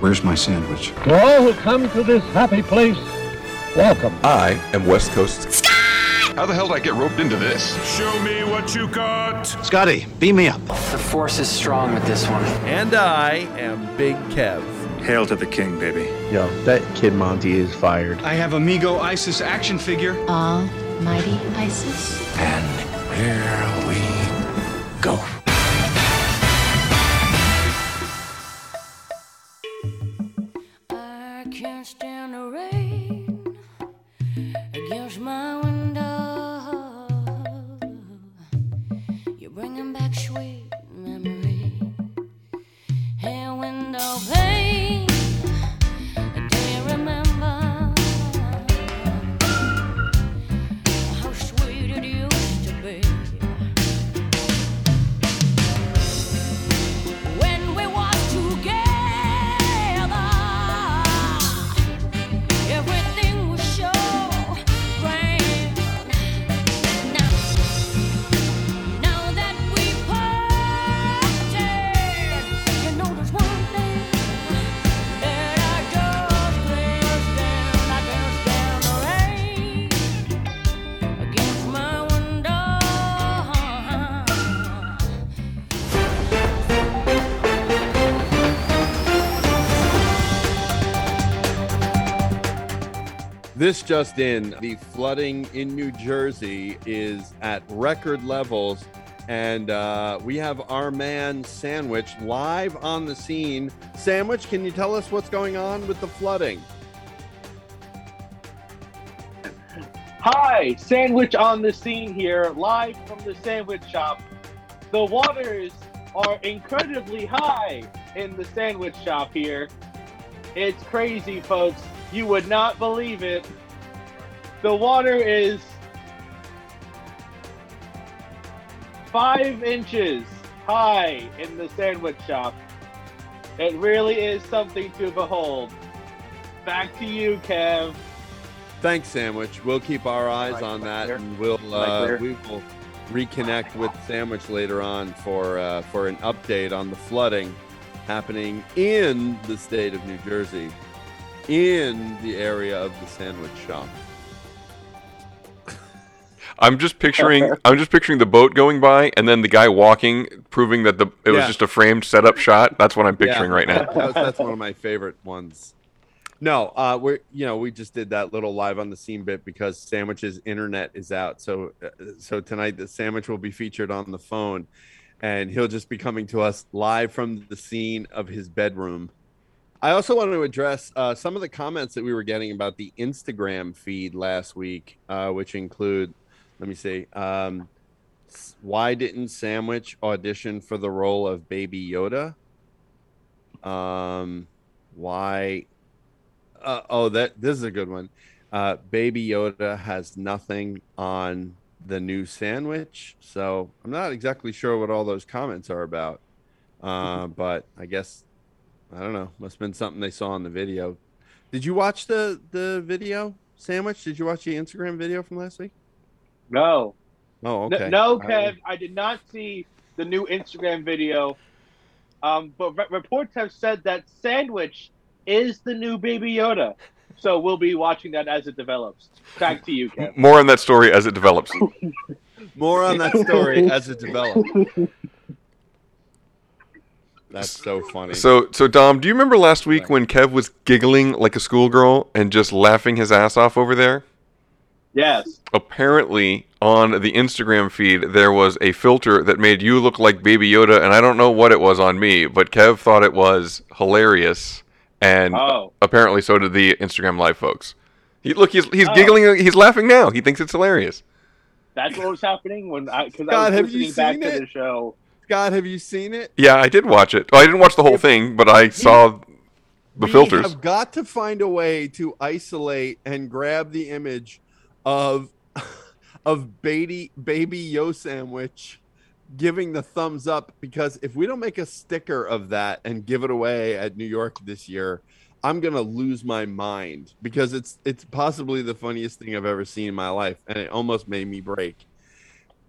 Where's my sandwich? To all who come to this happy place, welcome. I am West Coast. Scott! How the hell did I get roped into this? Show me what you got. Scotty, beam me up. The force is strong with this one. And I am Big Kev. Hail to the king, baby. Yo, that kid Monty is fired. I have Amigo Isis action figure. Almighty Isis. And here we go. This just in the flooding in New Jersey is at record levels. And uh, we have our man Sandwich live on the scene. Sandwich, can you tell us what's going on with the flooding? Hi, Sandwich on the scene here, live from the sandwich shop. The waters are incredibly high in the sandwich shop here. It's crazy, folks. You would not believe it. The water is five inches high in the sandwich shop. It really is something to behold. Back to you, Kev. Thanks, Sandwich. We'll keep our eyes Mike, on that, clear? and we'll uh, we will reconnect with Sandwich later on for uh, for an update on the flooding happening in the state of New Jersey, in the area of the Sandwich Shop. I'm just picturing I'm just picturing the boat going by and then the guy walking proving that the it was Yeah. just a framed setup shot. That's what I'm picturing Yeah, right now. that that's one of my favorite ones. No, uh, we're you know we just did that little live on the scene bit because Sandwich's internet is out. So uh, so tonight the Sandwich will be featured on the phone, and he'll just be coming to us live from the scene of his bedroom. I also want to address uh, some of the comments that we were getting about the Instagram feed last week, uh, which include, let me see, um, why didn't Sandwich audition for the role of Baby Yoda? Um, why? Uh, oh, that this is a good one. Uh, Baby Yoda has nothing on the new sandwich, so I'm not exactly sure what all those comments are about. Uh, but I guess I don't know. Must have been something they saw in the video. Did you watch the the video sandwich? Did you watch the Instagram video from last week? No. Oh, okay. No, I- Kev, I did not see the new Instagram video. Um, but re- reports have said that Sandwich is the new Baby Yoda. So we'll be watching that as it develops. Back to you, Kev. More on that story as it develops. More on that story as it develops. That's so funny. So, so Dom, do you remember last week when Kev was giggling like a schoolgirl and just laughing his ass off over there? Yes. Apparently, on the Instagram feed, there was a filter that made you look like Baby Yoda, and I don't know what it was on me, but Kev thought it was hilarious, and Oh. apparently so did the Instagram Live folks. He, look, he's he's Oh. giggling, he's laughing now. He thinks it's hilarious. That's what was happening when I because I was have listening back seen to the show. God, have you seen it? Yeah, I did watch it. Oh, I didn't watch the whole thing, but I saw the we filters. have got to find a way to isolate and grab the image of of baby baby yo sandwich giving the thumbs up because if we don't make a sticker of that and give it away at New York this year, I'm gonna lose my mind because it's it's possibly the funniest thing I've ever seen in my life, and it almost made me break.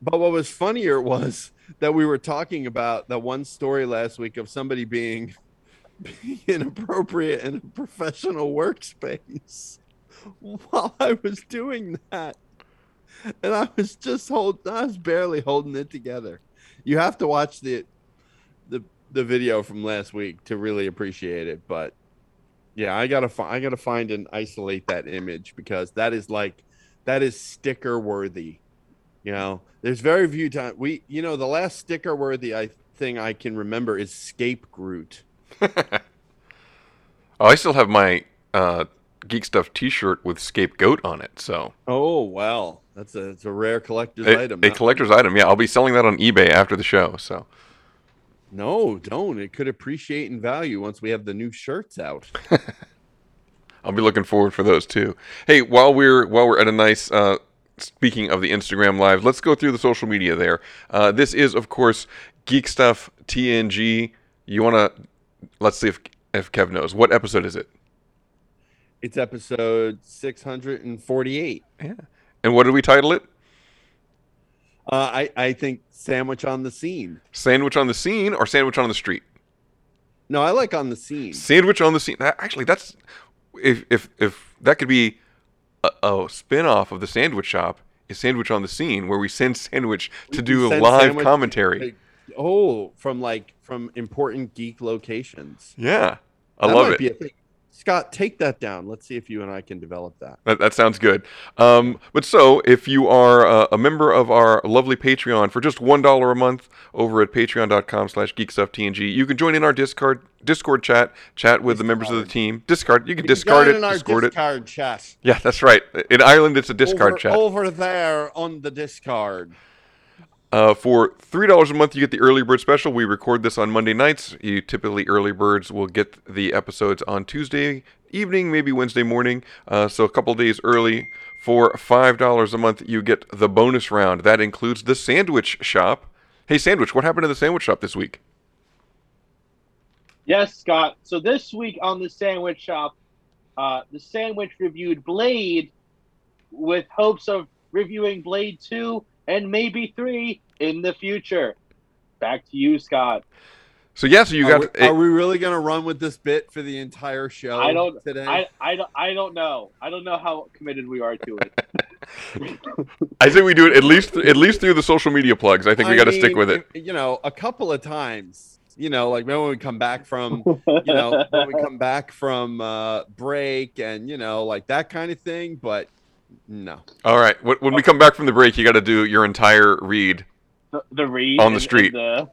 But what was funnier was that we were talking about that one story last week of somebody being, being inappropriate in a professional workspace while I was doing that. And I was just hold I was barely holding it together. You have to watch the the the video from last week to really appreciate it, but yeah, I gotta fi- I gotta find and isolate that image because that is like that is sticker worthy. You know, there's very few times we you know the last sticker worthy I thing I can remember is Scape Groot. oh, I still have my uh, Geek Stuff T-shirt with Scapegoat on it. So Oh well, that's a it's a rare collector's a, item. a collector's item. Yeah, I'll be selling that on eBay after the show. So No, don't. It could appreciate in value once we have the new shirts out. I'll be looking forward for those too. Hey, while we're while we're at a nice uh, speaking of the Instagram live, let's go through the social media there. Uh, this is of course Geek Stuff TNG. You want to let's see if if Kev knows what episode is it. It's episode 648. Yeah. And what did we title it? Uh, I I think sandwich on the scene. Sandwich on the scene or sandwich on the street? No, I like on the scene. Sandwich on the scene. Actually, that's if if if that could be a, a spin-off of the sandwich shop is sandwich on the scene where we send sandwich to do live sandwich- commentary. Oh, from like from important geek locations. Yeah, I That love it. Be a thing. Scott, take that down. Let's see if you and I can develop that. That, that sounds good. Um, but so, if you are uh, a member of our lovely Patreon for just $1 a month over at patreon.com slash geekstufftng, you can join in our Discord Discord chat, chat with the members of the team. Discard, you can discard Join it, discord it. chat. Yeah, that's right. In Ireland, it's a discard over, chat. Over there on the discard. Uh, for three dollars a month, you get the early bird special. We record this on Monday nights. You typically early birds will get the episodes on Tuesday evening, maybe Wednesday morning. Uh, so a couple days early. For five dollars a month, you get the bonus round. That includes the sandwich shop. Hey, sandwich, what happened to the sandwich shop this week? Yes, Scott. So this week on the Sandwich Shop, uh, the Sandwich reviewed Blade with hopes of reviewing Blade 2 and maybe 3 in the future. Back to you, Scott. So yeah, so you are, got. we, are we really going to run with this bit for the entire show I don't today? I, I, don't, I don't know. I don't know how committed we are to it. I say we do it at least at least through the social media plugs. I think we got to stick with it. You know, a couple of times. You know, like when we come back from, you know, when we come back from uh, break and you know, like that kind of thing. But no, All right, wh- when we come back from the break, you got to do your entire read The, the read On the street. and the-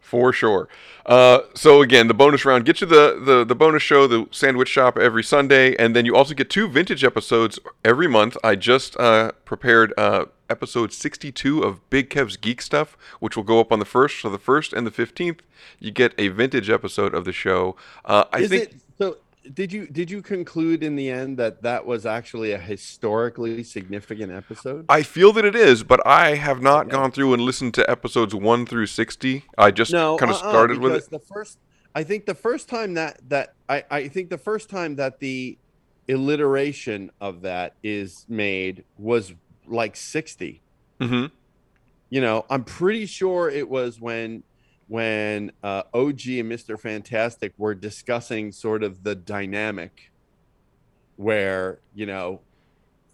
For sure. Uh, so again, the bonus round gets you the, the the bonus show, the sandwich shop every Sunday, and then you also get two vintage episodes every month. I just uh, prepared uh, episode 62 of Big Kev's Geek Stuff, which will go up on the first. So the first and the 15th, you get a vintage episode of the show. Uh, I is think it so? Did you did you conclude in the end that that was actually a historically significant episode? I feel that it is, but I have not gone through and listened to episodes one through 60. I just no, kind of uh-uh, started with it. The first, I think the first time that that I I think the first time that the alliteration of that is made was like sixty. hmm You know, I'm pretty sure it was when when uh, OG and Mr. Fantastic were discussing sort of the dynamic where, you know,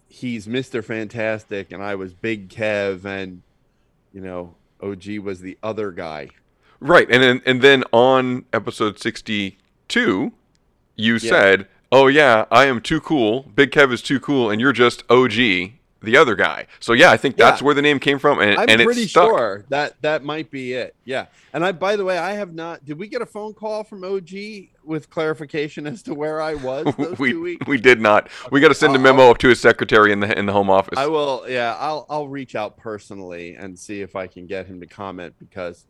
he's Mr. Fantastic and I was Big Kev and, you know, OG was the other guy. Right, and then and then on episode sixty-two, you Yeah. said, "Oh yeah, I am too cool. Big Kev is too cool, and you're just OG, the other guy." So yeah, I think that's Yeah. where the name came from, and, I'm and pretty sure that that might be it. Yeah. And I, by the way, I have not. Did we get a phone call from OG with clarification as to where I was those we two weeks? we did not. We got to send a I'll- memo up to his secretary in the in the home office. I will. Yeah, I'll I'll reach out personally and see if I can get him to comment because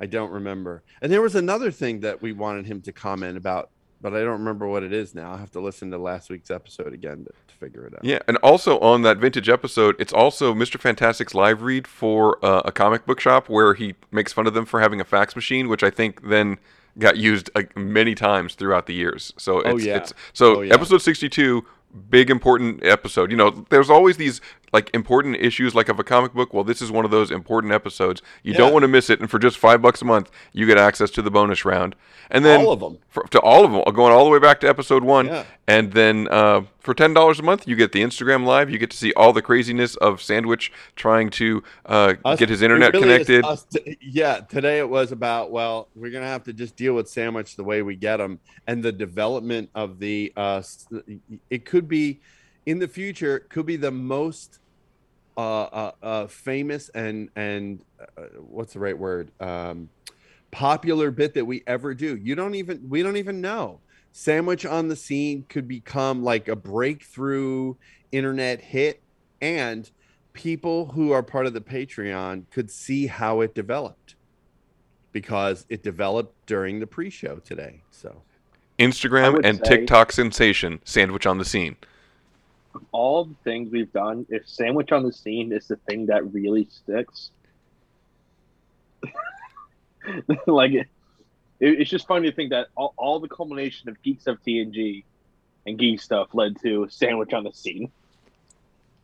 I don't remember. And there was another thing that we wanted him to comment about but I don't remember what it is now. I have to listen to last week's episode again to, to figure it out. Yeah, and also on that vintage episode, it's also Mr. Fantastic's live read for uh, a comic book shop where he makes fun of them for having a fax machine, which I think then got used uh, many times throughout the years. So it's, Oh, yeah. it's so Oh, yeah. episode 62 big important episode. You know, there's always these like important issues like of a comic book. Well, this is one of those important episodes. You Yeah. don't want to miss it and for just 5 bucks a month, you get access to the bonus round. And then All of 'em. for, to all of them, going all the way back to episode 1. Yeah. And then uh, for ten dollars a month, you get the Instagram live. You get to see all the craziness of Sandwich trying to uh, Us- get his internet really connected. t- yeah, today it was about well, we're gonna have to just deal with sandwich the way we get them, and the development of the. Uh, it could be in the future. It could be the most uh, uh, uh, famous and and uh, what's the right word? Um, popular bit that we ever do. You don't even we don't even know. Sandwich on the scene could become like a breakthrough internet hit and people who are part of the Patreon could see how it developed because it developed during the pre-show today. So Instagram and say- TikTok sensation Sandwich on the scene. All the things we've done, if sandwich on the scene is the thing that really sticks, like it, it- it's just funny to think that all, all the culmination of Geek Stuff TNG and Geek Stuff led to sandwich on the scene.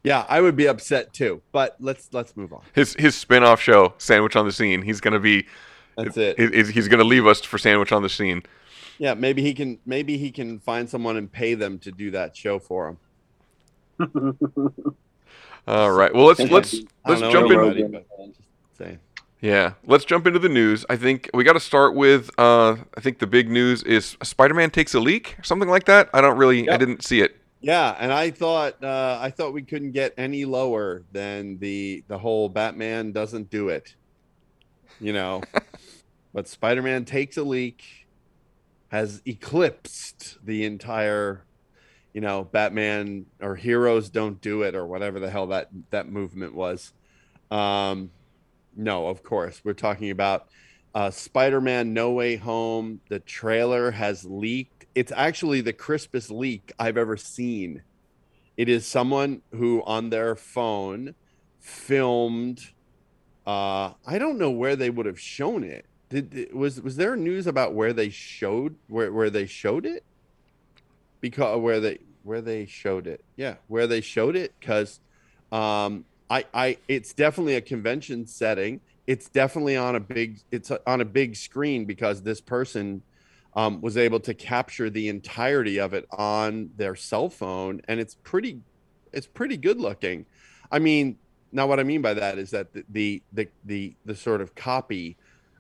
yeah, I would be upset too. But let's let's move on. His his spin-off show Sandwich on the Scene. He's gonna be. That's it. he- He's gonna leave us for Sandwich on the Scene. Yeah, maybe he can maybe he can find someone and pay them to do that show for him. All right. Well, let's let's let's jump in. anybody, but just saying. Yeah, let's jump into the news. I think we got to start with. Uh, I think the big news is Spider-Man takes a leak, something like that. I don't really. I didn't see it. Yeah, and I thought uh, I thought we couldn't get any lower than the the whole Batman doesn't do it, you know. but Spider-Man takes a leak, has eclipsed the entire, you know, Batman or heroes don't do it or whatever the hell that that movement was. Um, no, of course we're talking about uh, Spider-Man: No Way Home. The trailer has leaked. It's actually the crispest leak I've ever seen. It is someone who on their phone filmed. Uh, I don't know where they would have shown it. Did was was there news about where they showed where where they showed it? Because where they where they showed it, yeah, where they showed it, because um, I I it's definitely a convention setting. It's definitely on a big it's on a big screen because this person um, was able to capture the entirety of it on their cell phone, and it's pretty it's pretty good looking. I mean, now what I mean by that is that the the the the, the sort of copy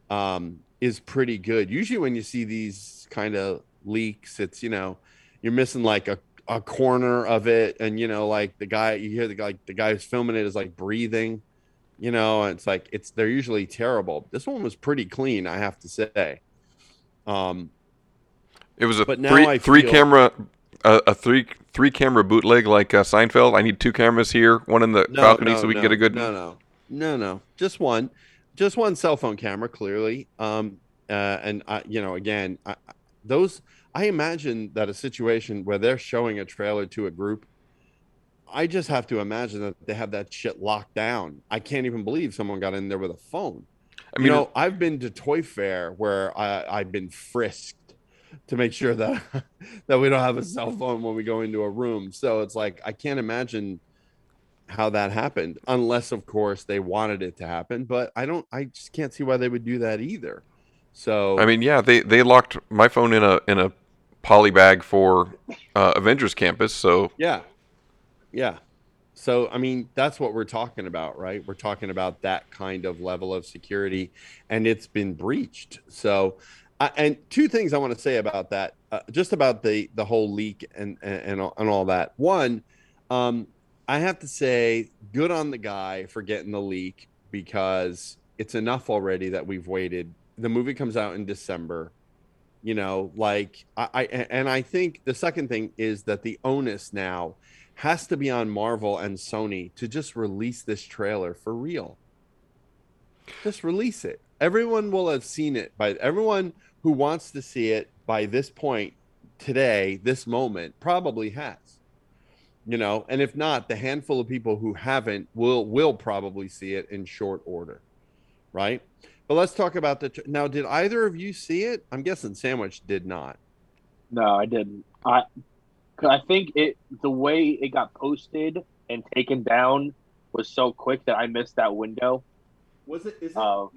um, is pretty good. Usually, when you see these kind of leaks, it's you know you're missing like a, a corner of it, and you know like the guy you hear the guy the guy who's filming it is like breathing, you know, and it's like it's they're usually terrible. This one was pretty clean, I have to say. Um, It was a three three camera, uh, a three three camera bootleg like uh, Seinfeld. I need two cameras here, one in the balcony so we can get a good. no no no no just one just one cell phone camera clearly um uh and i you know again I- those i imagine that a situation where they're showing a trailer to a group i just have to imagine that they have that shit locked down. I can't even believe someone got in there with a phone. I mean, you know i've been to toy fair where i i've been frisked to make sure that that we don't have a cell phone when we go into a room. So it's like i can't imagine how that happened unless of course they wanted it to happen. But i don't i just can't see why they would do that either so I mean, yeah, they they locked my phone in a in a poly bag for uh, Avengers Campus. So yeah. Yeah. So i mean that's what we're talking about right? We're talking about that kind of level of security and it's been breached. So I, and two things i want to say about that uh, just about the the whole leak and and, and all, and all that. One um i have to say good on the guy for getting the leak because it's enough already that we've waited. The movie comes out in december you know like I, I and i think the second thing is that the onus now has to be on marvel and sony to just release this trailer for real. Just release it. Everyone will have seen it by everyone who wants to see it by this point today, this moment, probably has. You know, and if not, the handful of people who haven't will will probably see it in short order, right? But let's talk about the tr- now. Did either of you see it? I'm guessing Sandwich did not. No, I didn't. I, I think it the way it got posted and taken down was so quick that I missed that window. Was it? Is it Uh, down?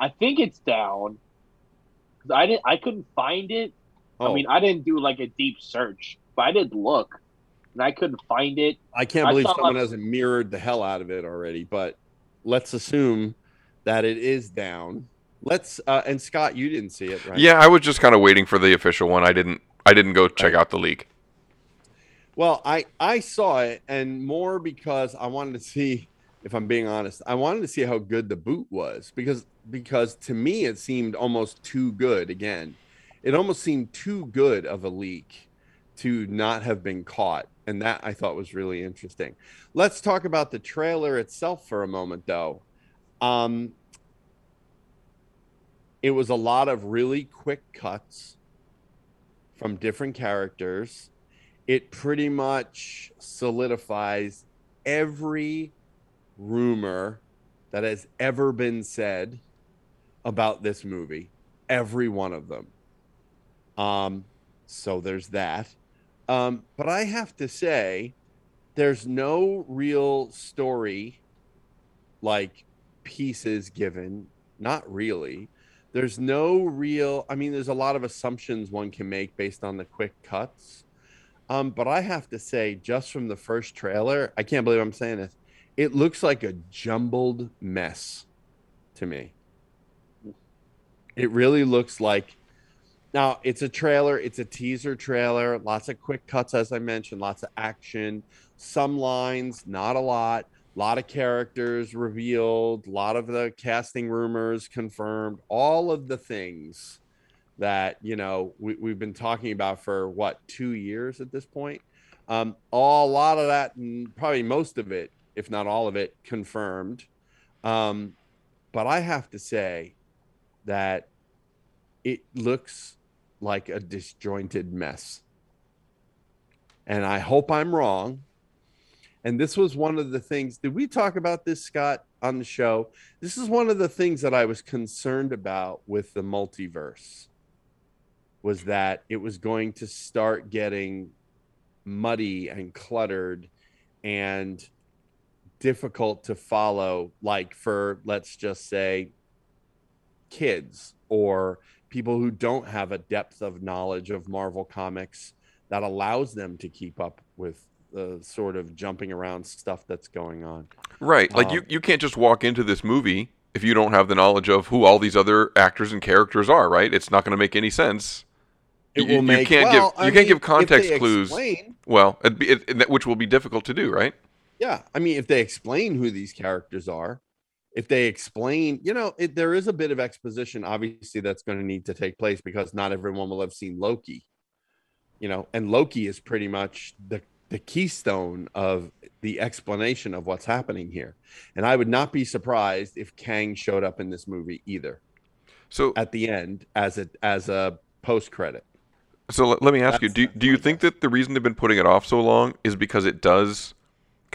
I think it's down. I didn't. I couldn't find it. Oh, I mean, I didn't do like a deep search, but I did look, and I couldn't find it. I can't believe saw someone like- hasn't mirrored the hell out of it already. But let's assume that it is down. Let's uh, and Scott, you didn't see it, right? Yeah, I was just kind of waiting for the official one. I didn't. I didn't go check out the leak. Well, I I saw it, and more because I wanted to see. If I'm being honest, I wanted to see how good the boot was because because to me it seemed almost too good. Again, it almost seemed too good of a leak to not have been caught, and that I thought was really interesting. Let's talk about the trailer itself for a moment, though. Um, it was a lot of really quick cuts from different characters it pretty much solidifies every rumor that has ever been said about this movie every one of them um so there's that um but i have to say there's no real story like pieces given not really there's no real i mean there's a lot of assumptions one can make based on the quick cuts um, but I have to say, just from the first trailer, I can't believe I'm saying this. It looks like a jumbled mess to me. It really looks like now it's a trailer, it's a teaser trailer, lots of quick cuts, as I mentioned, lots of action, some lines, not a lot, a lot of characters revealed, a lot of the casting rumors confirmed, all of the things that you know we, we've been talking about for what two years at this point? Um all, a lot of that and probably most of it if not all of it confirmed. Um but i have to say that it looks like a disjointed mess. And i hope i'm wrong. And this was one of the things did we talk about this scott on the show? This is one of the things that i was concerned about with the multiverse was that it was going to start getting muddy and cluttered and difficult to follow like for let's just say kids or people who don't have a depth of knowledge of Marvel comics that allows them to keep up with the sort of jumping around stuff that's going on. Right. Like Um, you, you can't just walk into this movie if you don't have the knowledge of who all these other actors and characters are, right? It's not going to make any sense. It you, will you make- can't well, give I you can't mean, give context clues. explain- Well, it'd be, it, it- which will be difficult to do, right? Yeah, I mean, if they explain who these characters are, if they explain, you know, it, there is a bit of exposition, obviously, that's going to need to take place because not everyone will have seen Loki, you know, and Loki is pretty much the the keystone of the explanation of what's happening here. And I would not be surprised if Kang showed up in this movie either. So at the end as a as a post credit. So let, let me ask you: Do do you think that the reason they've been putting it off so long is because it does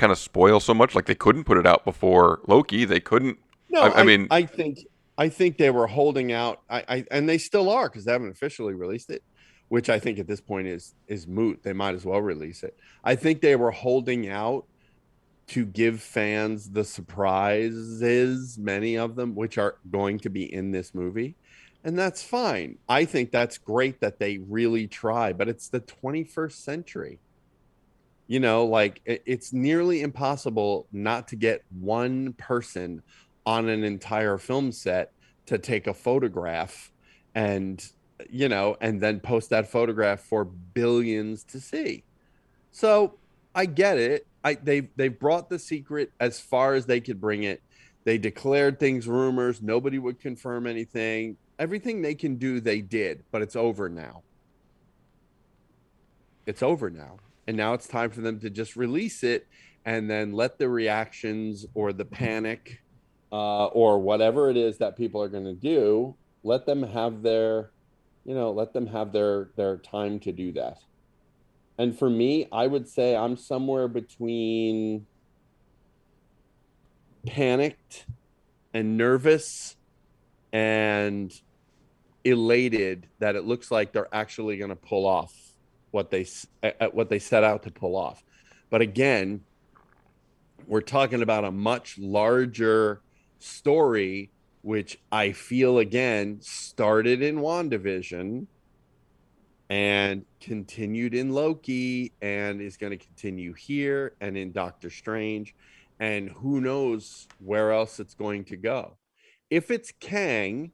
kind of spoil so much? Like they couldn't put it out before Loki. They couldn't. No, I, I mean, I think I think they were holding out. I, I and they still are because they haven't officially released it, which I think at this point is is moot. They might as well release it. I think they were holding out to give fans the surprises, many of them, which are going to be in this movie. And that's fine. I think that's great that they really try, but it's the 21st century. You know, like it's nearly impossible not to get one person on an entire film set to take a photograph and you know and then post that photograph for billions to see. So i get it. I they they brought the secret as far as they could bring it. They declared things rumors. Nobody would confirm anything. Everything they can do they did but it's over now. It's over now and now it's time for them to just release it and then let the reactions or the panic uh, or whatever it is that people are going to do let them have their you know, let them have their their time to do that. And for me, I would say I'm somewhere between panicked and nervous and elated that it looks like they're actually going to pull off what they what they set out to pull off. But again, we're talking about a much larger story which I feel again started in WandaVision and continued in Loki and is going to continue here and in Doctor Strange and who knows where else it's going to go. If it's Kang,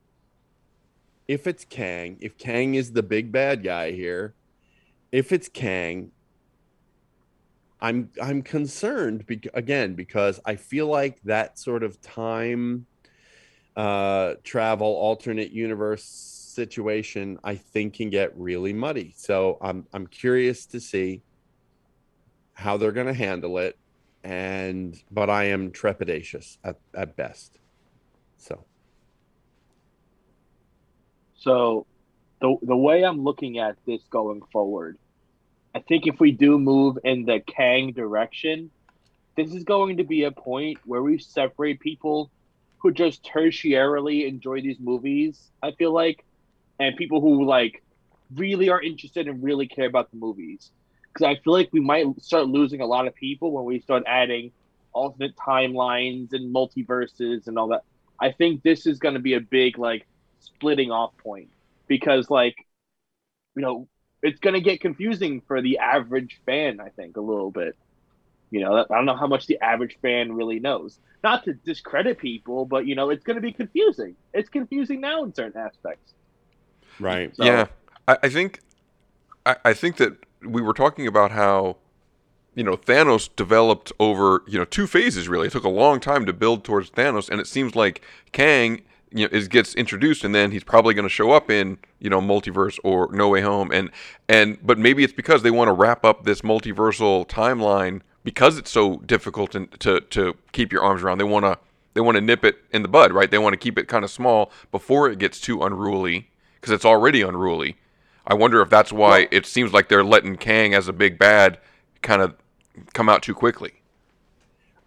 if it's Kang, if Kang is the big bad guy here, if it's Kang, I'm I'm concerned be- again because I feel like that sort of time uh, travel alternate universe situation I think can get really muddy. So I'm I'm curious to see how they're going to handle it and but I am trepidatious at, at best. So So the the way I'm looking at this going forward, I think if we do move in the Kang direction, this is going to be a point where we separate people who just tertiarily enjoy these movies, I feel like, and people who like really are interested and really care about the movies. Because I feel like we might start losing a lot of people when we start adding alternate timelines and multiverses and all that. I think this is going to be a big like splitting off point because like you know it's going to get confusing for the average fan i think a little bit. You know i don't know how much the average fan really knows. Not to discredit people but you know it's going to be confusing. It's confusing now in certain aspects. Right. So, yeah. I, I think I, I think that we were talking about how you know Thanos developed over you know two phases really. It took a long time to build towards Thanos, and it seems like Kang you know is gets introduced and then he's probably going to show up in you know multiverse or no way home and and but maybe it's because they want to wrap up this multiversal timeline because it's so difficult to to, to keep your arms around. They want to they want to nip it in the bud right? They want to keep it kind of small before it gets too unruly because it's already unruly. I wonder if that's why well, it seems like they're letting kang as a big bad kind of come out too quickly.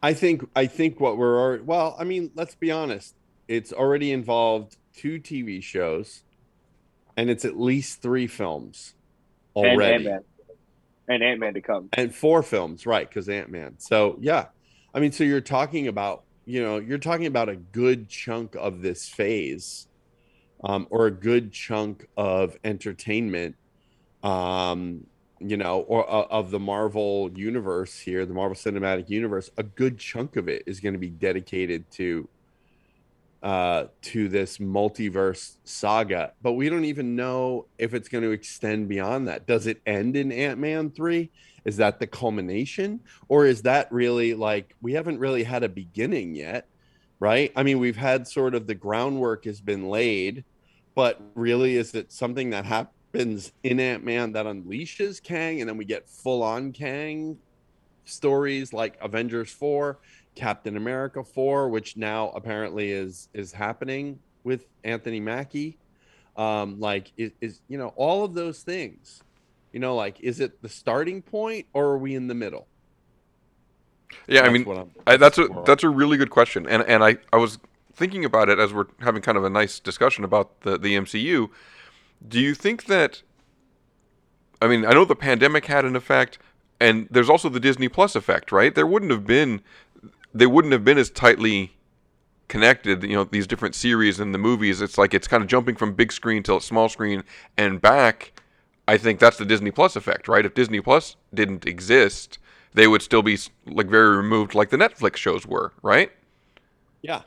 I think i think what we're well i mean let's be honest it's already involved two TV shows, and it's at least three films already. And Ant-Man, and Ant-Man to come. And four films, right? Because Ant-Man. So yeah, I mean, so you're talking about you know you're talking about a good chunk of this phase, um, or a good chunk of entertainment, um, you know, or uh, of the Marvel universe here, the Marvel Cinematic Universe. A good chunk of it is going to be dedicated to uh, to this multiverse saga, but we don't even know if it's going to extend beyond that. Does it end in Ant Man 3? Is that the culmination? Or is that really like we haven't really had a beginning yet? Right. I mean, we've had sort of the groundwork has been laid, but really, is it something that happens in Ant Man that unleashes Kang and then we get full on Kang stories like Avengers 4? Captain America 4, which now apparently is is happening with Anthony Mackie. Um, like is, is you know all of those things. You know, like is it the starting point or are we in the middle? Yeah, that's I mean, I, that's a that's a really good question, and and I I was thinking about it as we're having kind of a nice discussion about the the MCU. Do you think that? I mean, I know the pandemic had an effect, and there's also the Disney Plus effect, right? There wouldn't have been they wouldn't have been as tightly connected you know these different series and the movies. It's like it's kind of jumping from big screen to small screen and back. I think that's the disney plus effect right? If disney plus didn't exist they would still be like very removed like the netflix shows were right? Yeah.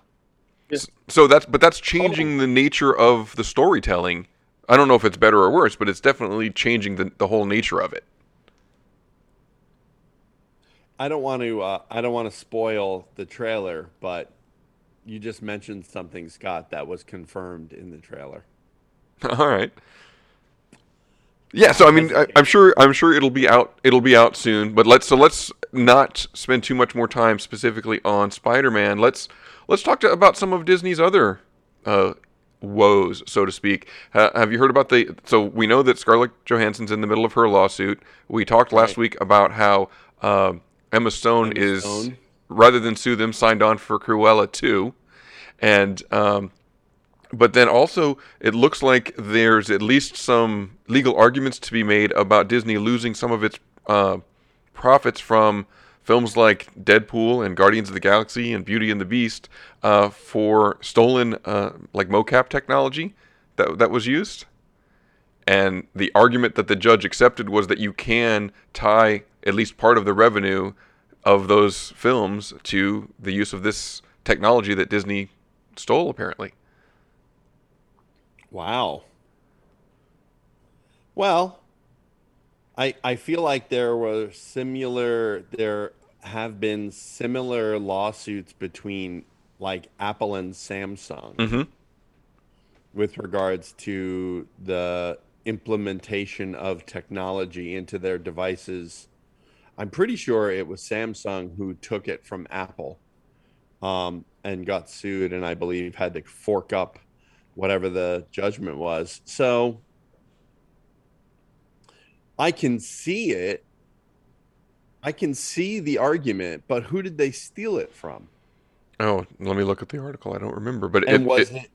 So that's but that's changing the nature of the storytelling. I don't know if it's better or worse but it's definitely changing the, the whole nature of it I don't want to. Uh, I don't want to spoil the trailer, but you just mentioned something, Scott, that was confirmed in the trailer. All right. Yeah, so I mean, I, am sure I'm sure it'll be out. It'll be out soon. But let's so let's not spend too much more time specifically on Spider-Man. Let's let's talk to, about some of Disney's other uh, woes, so to speak. Ha- have you heard about the? So we know that Scarlett Johansson's in the middle of her lawsuit. We talked last Right. week about how uh, Emma Stone Emma is Stone. rather than sue them, signed on for Cruella too, and um, but then also it looks like there's at least some legal arguments to be made about Disney losing some of its uh, profits from films like Deadpool and Guardians of the Galaxy and Beauty and the Beast uh, for stolen uh, like mocap technology that that was used. And the argument that the judge accepted was that you can tie at least part of the revenue of those films to the use of this technology that Disney stole apparently. Wow. Well, I I feel like there were similar there have been similar lawsuits between like Apple and Samsung Mhm. with regards to the implementation of technology into their devices. I'm pretty sure it was Samsung who took it from Apple um, and got sued, and I believe had to fork up whatever the judgment was. So I can see it. I can see the argument, but who did they steal it from? Oh, let me look at the article. I don't remember, but and it, was it-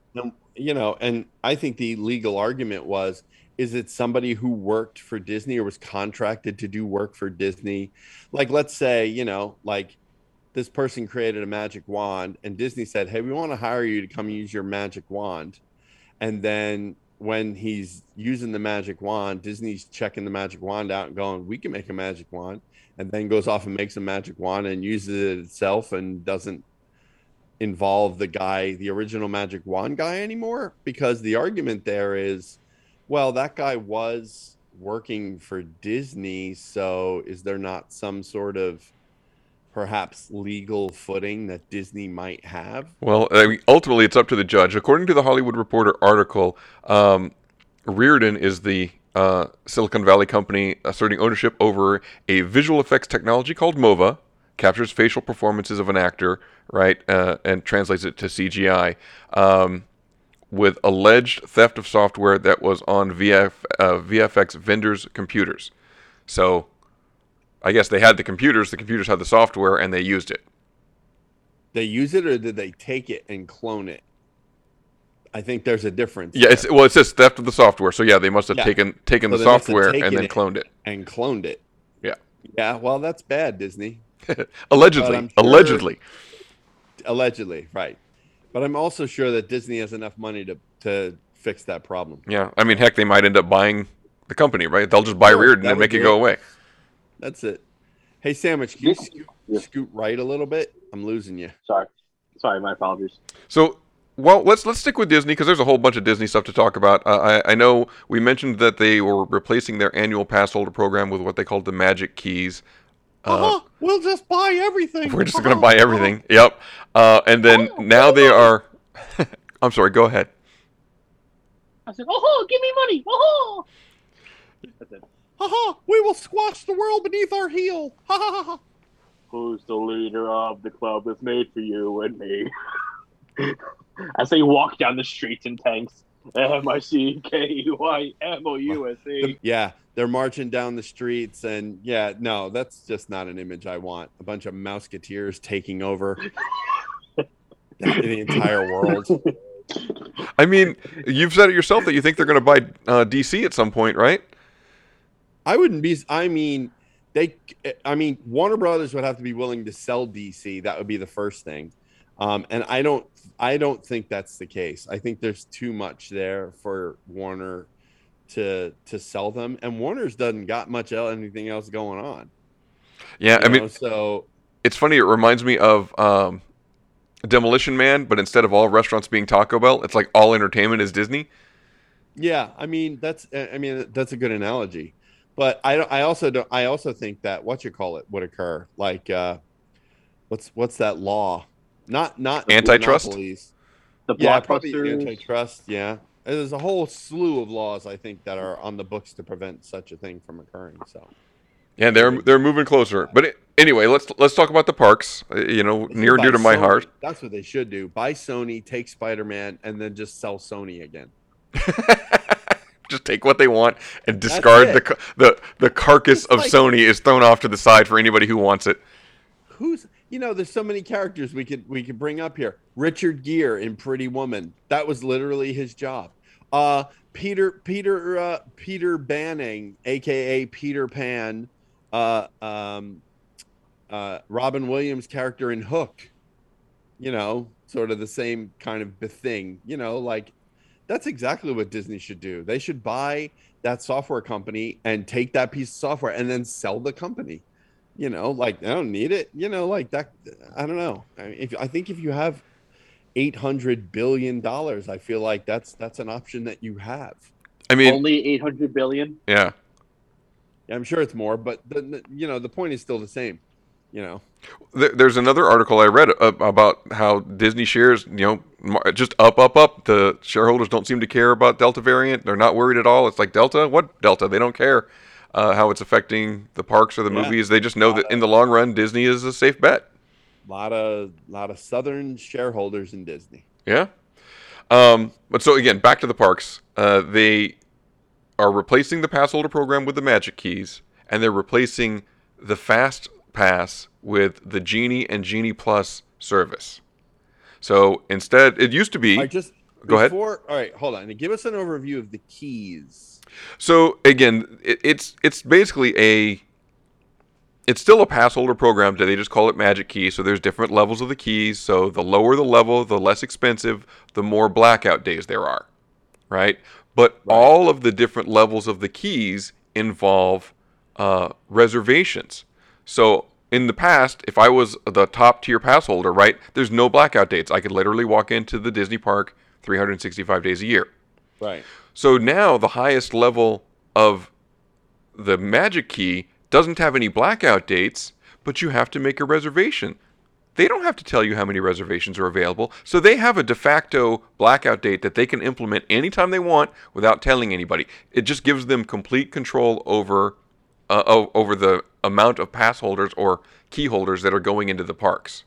you know and i think the legal argument was is it somebody who worked for disney or was contracted to do work for disney? Like let's say you know like this person created a magic wand and disney said hey we want to hire you to come use your magic wand. And then when he's using the magic wand disney's checking the magic wand out and going we can make a magic wand and then goes off and makes a magic wand and uses it itself and doesn't involve the guy, the original Magic Wand guy anymore? Because the argument there is, well, that guy was working for Disney, so is there not some sort of perhaps legal footing that Disney might have? Well, I mean, ultimately, it's up to the judge. According to the Hollywood Reporter article, um, Rearden is the uh, Silicon Valley company asserting ownership over a visual effects technology called MOVA, captures facial performances of an actor, right, uh, and translates it to CGI, um, with alleged theft of software that was on VF, uh, VFX vendors' computers. So, I guess they had the computers, the computers had the software, and they used it. They use it or did they take it and clone it? I think there's a difference. Yeah, it's well, it says theft of the software. So yeah, they must have Yeah. taken taken So the they must have software and then it cloned it. And cloned it. Yeah, Yeah, well, that's bad, Disney. allegedly, sure- allegedly. Allegedly, right. But I'm also sure that Disney has enough money to to fix that problem. Yeah, I mean, heck, they might end up buying the company, right? They'll just buy Sure, Rearden and make it be go it. away. That's it. Hey, Sandwich, can you scoot, scoot right a little bit? I'm losing you. Sorry. Sorry, my apologies. So, well, let's let's stick with Disney because there's a whole bunch of Disney stuff to talk about. Uh, I I know we mentioned that they were replacing their annual pass holder program with what they called the Magic Keys. Uh, Uh-huh, we'll just buy everything. We're just going to buy everything. Yep. Uh, and then now they are. I'm sorry. Go ahead. I said, oh, ho, give me money. Oh. That's it. Ha we will squash the world beneath our heel. Ha ha ha ha. Who's the leader of the club that's made for you and me? As they walk down the streets in tanks. M I C K U I M O U S E. Yeah, they're marching down the streets, and yeah, no, that's just not an image I want. A bunch of Mouseketeers taking over the, entire world. I mean, you've said it yourself that you think they're going to buy uh, DC at some point, right? I wouldn't be. I mean, they. I mean, Warner Brothers would have to be willing to sell DC. That would be the first thing. Um, and I don't. I don't think that's the case. I think there's too much there for Warner to to sell them, and Warner's doesn't got much el- anything else going on. Yeah, You I mean, know, so it's funny. It reminds me of um, Demolition Man, but instead of all restaurants being Taco Bell, it's like all entertainment is Disney. Yeah, I mean that's I mean that's a good analogy, but I don't. I also don't. I also think that what you call it would occur. Like, uh, what's what's that law? Not not Antitrust? The Yeah, probably antitrust. Yeah, there's a whole slew of laws I think that are on the books to prevent such a thing from occurring. So Yeah, they're they're moving closer. But it, anyway, let's let's talk about the parks. Uh, you know, near and dear to my Sony. heart. That's what they should do. Buy Sony, take Spider Man, and then just sell Sony again. Just take what they want and discard the the the carcass of like- Sony is thrown off to the side for anybody who wants it. Who's you know, there's so many characters we could we could bring up here. Richard Gere in Pretty Woman. That was literally his job. Uh Peter Peter uh, Peter Banning, aka Peter Pan, uh um uh Robin Williams character in Hook. You know, sort of the same kind of thing. You know, like that's exactly what Disney should do. They should buy that software company and take that piece of software and then sell the company. You know, like I don't need it. You know, like that. I don't know. I, mean, if I think if you have eight hundred billion dollars, I feel like that's that's an option that you have. I mean, Only 800 billion. yeah. Yeah, I'm sure it's more, but the, the- you know the point is still the same. You know, There- There's another article I read uh, about how Disney shares, you know, just up, up, up. The shareholders don't seem to care about Delta variant. They're not worried at all. It's like Delta, what Delta? They don't care uh, how it's affecting the parks or the Yeah. movies. They just know that in the long run, Disney is a safe bet. a lot of lot of Southern shareholders in Disney. Yeah. Um, but so again, back to the parks. Uh, they are replacing the pass holder program with the Magic Keys, and they're replacing the Fast Pass with the Genie and Genie Plus service. So instead, it used to be. Right, just Go ahead. All right, hold on. Give us an overview of the keys. So again, it, it's it's basically a it's still a pass holder program. They just call it Magic Key. So there's different levels of the keys. So the lower the level, the less expensive, the more blackout days there are, right? But all of the different levels of the keys involve uh, reservations. So in the past, if I was the top tier pass holder, right, there's no blackout dates. I could literally walk into the Disney park 365 days a year. Right. So now the highest level of the Magic Key doesn't have any blackout dates, but you have to make a reservation. They don't have to tell you how many reservations are available, so they have a de facto blackout date that they can implement anytime they want without telling anybody. It just gives them complete control over uh, over the amount of pass holders or key holders that are going into the parks.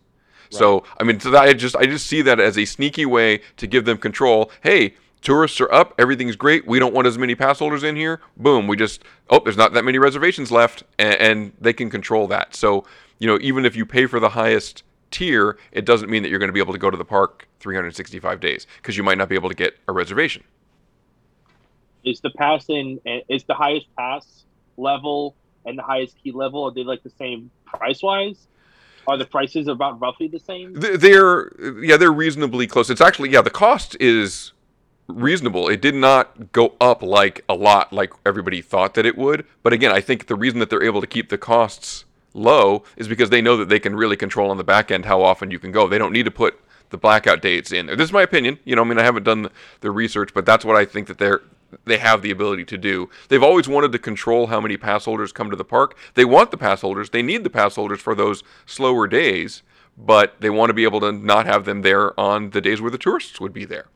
So I mean, so that I just I just see that as a sneaky way to give them control. Hey, tourists are up, everything's great. We don't want as many pass holders in here. Boom, we just oh, there's not that many reservations left, and, and they can control that. So you know, even if you pay for the highest tier, it doesn't mean that you're going to be able to go to the park 365 days because you might not be able to get a reservation. Is the pass in? is the highest pass level and the highest key level are they like the same price wise? Are the prices about roughly the same? They're yeah, they're reasonably close. It's actually yeah, the cost is reasonable. It did not go up like a lot like everybody thought that it would. But again, I think the reason that they're able to keep the costs low is because they know that they can really control on the back end how often you can go. They don't need to put the blackout dates in. This is my opinion. You know, I mean, I haven't done the, the research, but that's what I think that they're they have the ability to do. They've always wanted to control how many pass holders come to the park. They want the pass holders. They need the pass holders for those slower days, but they want to be able to not have them there on the days where the tourists would be there.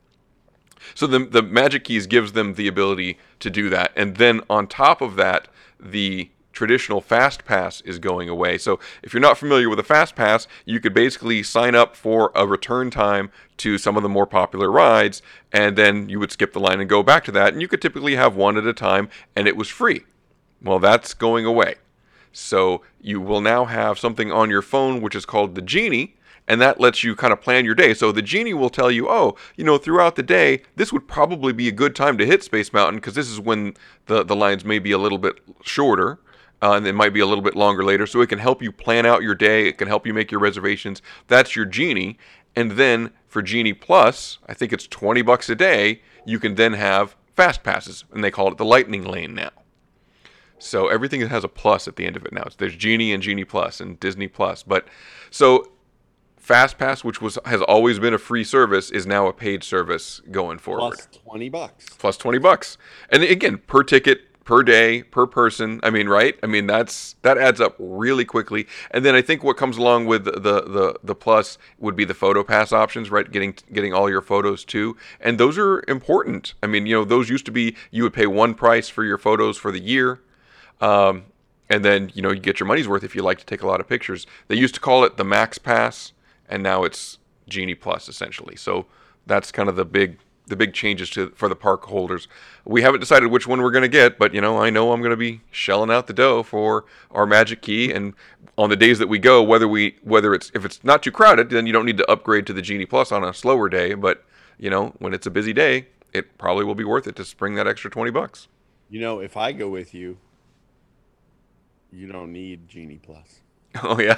So the the Magic Keys gives them the ability to do that, and then on top of that, the traditional Fast Pass is going away. So if you're not familiar with a Fast Pass, you could basically sign up for a return time to some of the more popular rides, and then you would skip the line and go back to that, and you could typically have one at a time, and it was free. Well, that's going away. So you will now have something on your phone which is called the Genie, and that lets you kind of plan your day. So the Genie will tell you, oh, you know, throughout the day, this would probably be a good time to hit Space Mountain because this is when the, the lines may be a little bit shorter. Uh, and it might be a little bit longer later, so it can help you plan out your day. It can help you make your reservations. That's your Genie, and then for Genie Plus, I think it's twenty bucks a day. You can then have fast passes, and they call it the Lightning Lane now. So everything has a plus at the end of it now. There's Genie and Genie Plus and Disney Plus. But so FastPass, which was has always been a free service, is now a paid service going forward. Plus twenty bucks. Plus twenty bucks. And again, per ticket, per day, per person. I mean, right? I mean, that's that adds up really quickly. And then I think what comes along with the the the plus would be the photo pass options, right? Getting getting all your photos too. And those are important. I mean, you know, those used to be you would pay one price for your photos for the year. Um, and then you know you get your money's worth if you like to take a lot of pictures. They used to call it the Max Pass, and now it's Genie Plus essentially. So that's kind of the big the big changes to for the park holders. We haven't decided which one we're going to get, but you know I know I'm going to be shelling out the dough for our Magic Key, and on the days that we go, whether we whether it's if it's not too crowded, then you don't need to upgrade to the Genie Plus on a slower day. But you know when it's a busy day, it probably will be worth it to spring that extra twenty bucks. You know, if I go with you, you don't need Genie Plus. Oh yeah.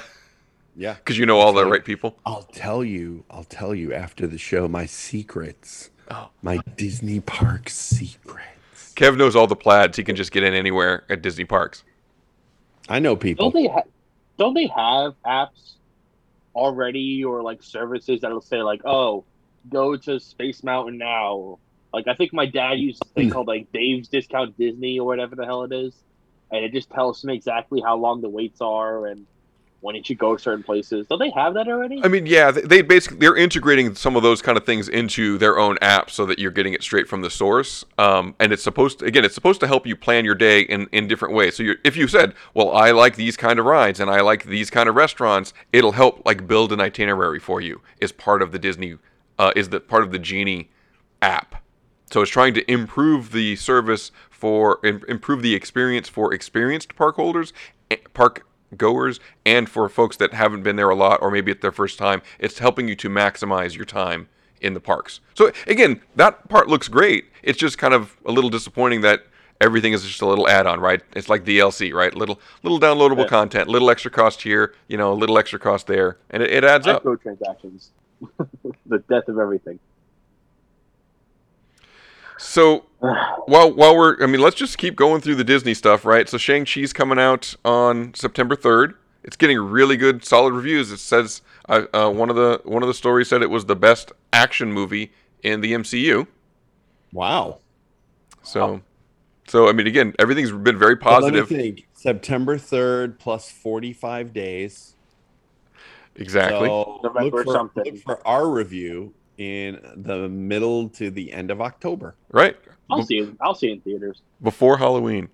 Yeah. Because you know all the right people. I'll tell you. I'll tell you after the show my secrets. Oh. My Disney park secrets. Kev knows all the plaids. He can just get in anywhere at Disney parks. I know people. Don't they ha- don't they have apps already or like services that'll say like, oh, go to Space Mountain now? Like I think my dad used a thing hmm. called like Dave's Discount Disney or whatever the hell it is, and it just tells me exactly how long the waits are and when you go certain places. Don't they have that already? I mean, yeah, they, they basically they're integrating some of those kind of things into their own app so that you're getting it straight from the source. Um, and it's supposed to, again, it's supposed to help you plan your day in, in different ways. So if you said, well, I like these kind of rides and I like these kind of restaurants, it'll help like build an itinerary for you. Is part of the Disney, uh, is the part of the Genie app. So it's trying to improve the service for improve the experience for experienced park holders, eh, park goers, and for folks that haven't been there a lot or maybe it's their first time. It's helping you to maximize your time in the parks. So again, that part looks great. It's just kind of a little disappointing that everything is just a little add-on, right? It's like DLC, right? Little little downloadable Yeah. content, little extra cost here, you know, a little extra cost there, and it, it adds up. Microtransactions. the death of everything. So while while we're, I mean, let's just keep going through the Disney stuff, right? So Shang Chi's coming out on September third. It's getting really good, solid reviews. It says uh, uh, one of the one of the stories said it was the best action movie in the MCU. Wow. So, so I mean, again, everything's been very But let me positive. think. September third plus forty-five days. Exactly. So look for, something. look for our review in the middle to the end of October. right. I'll see it. I'll see it in theaters. before Halloween.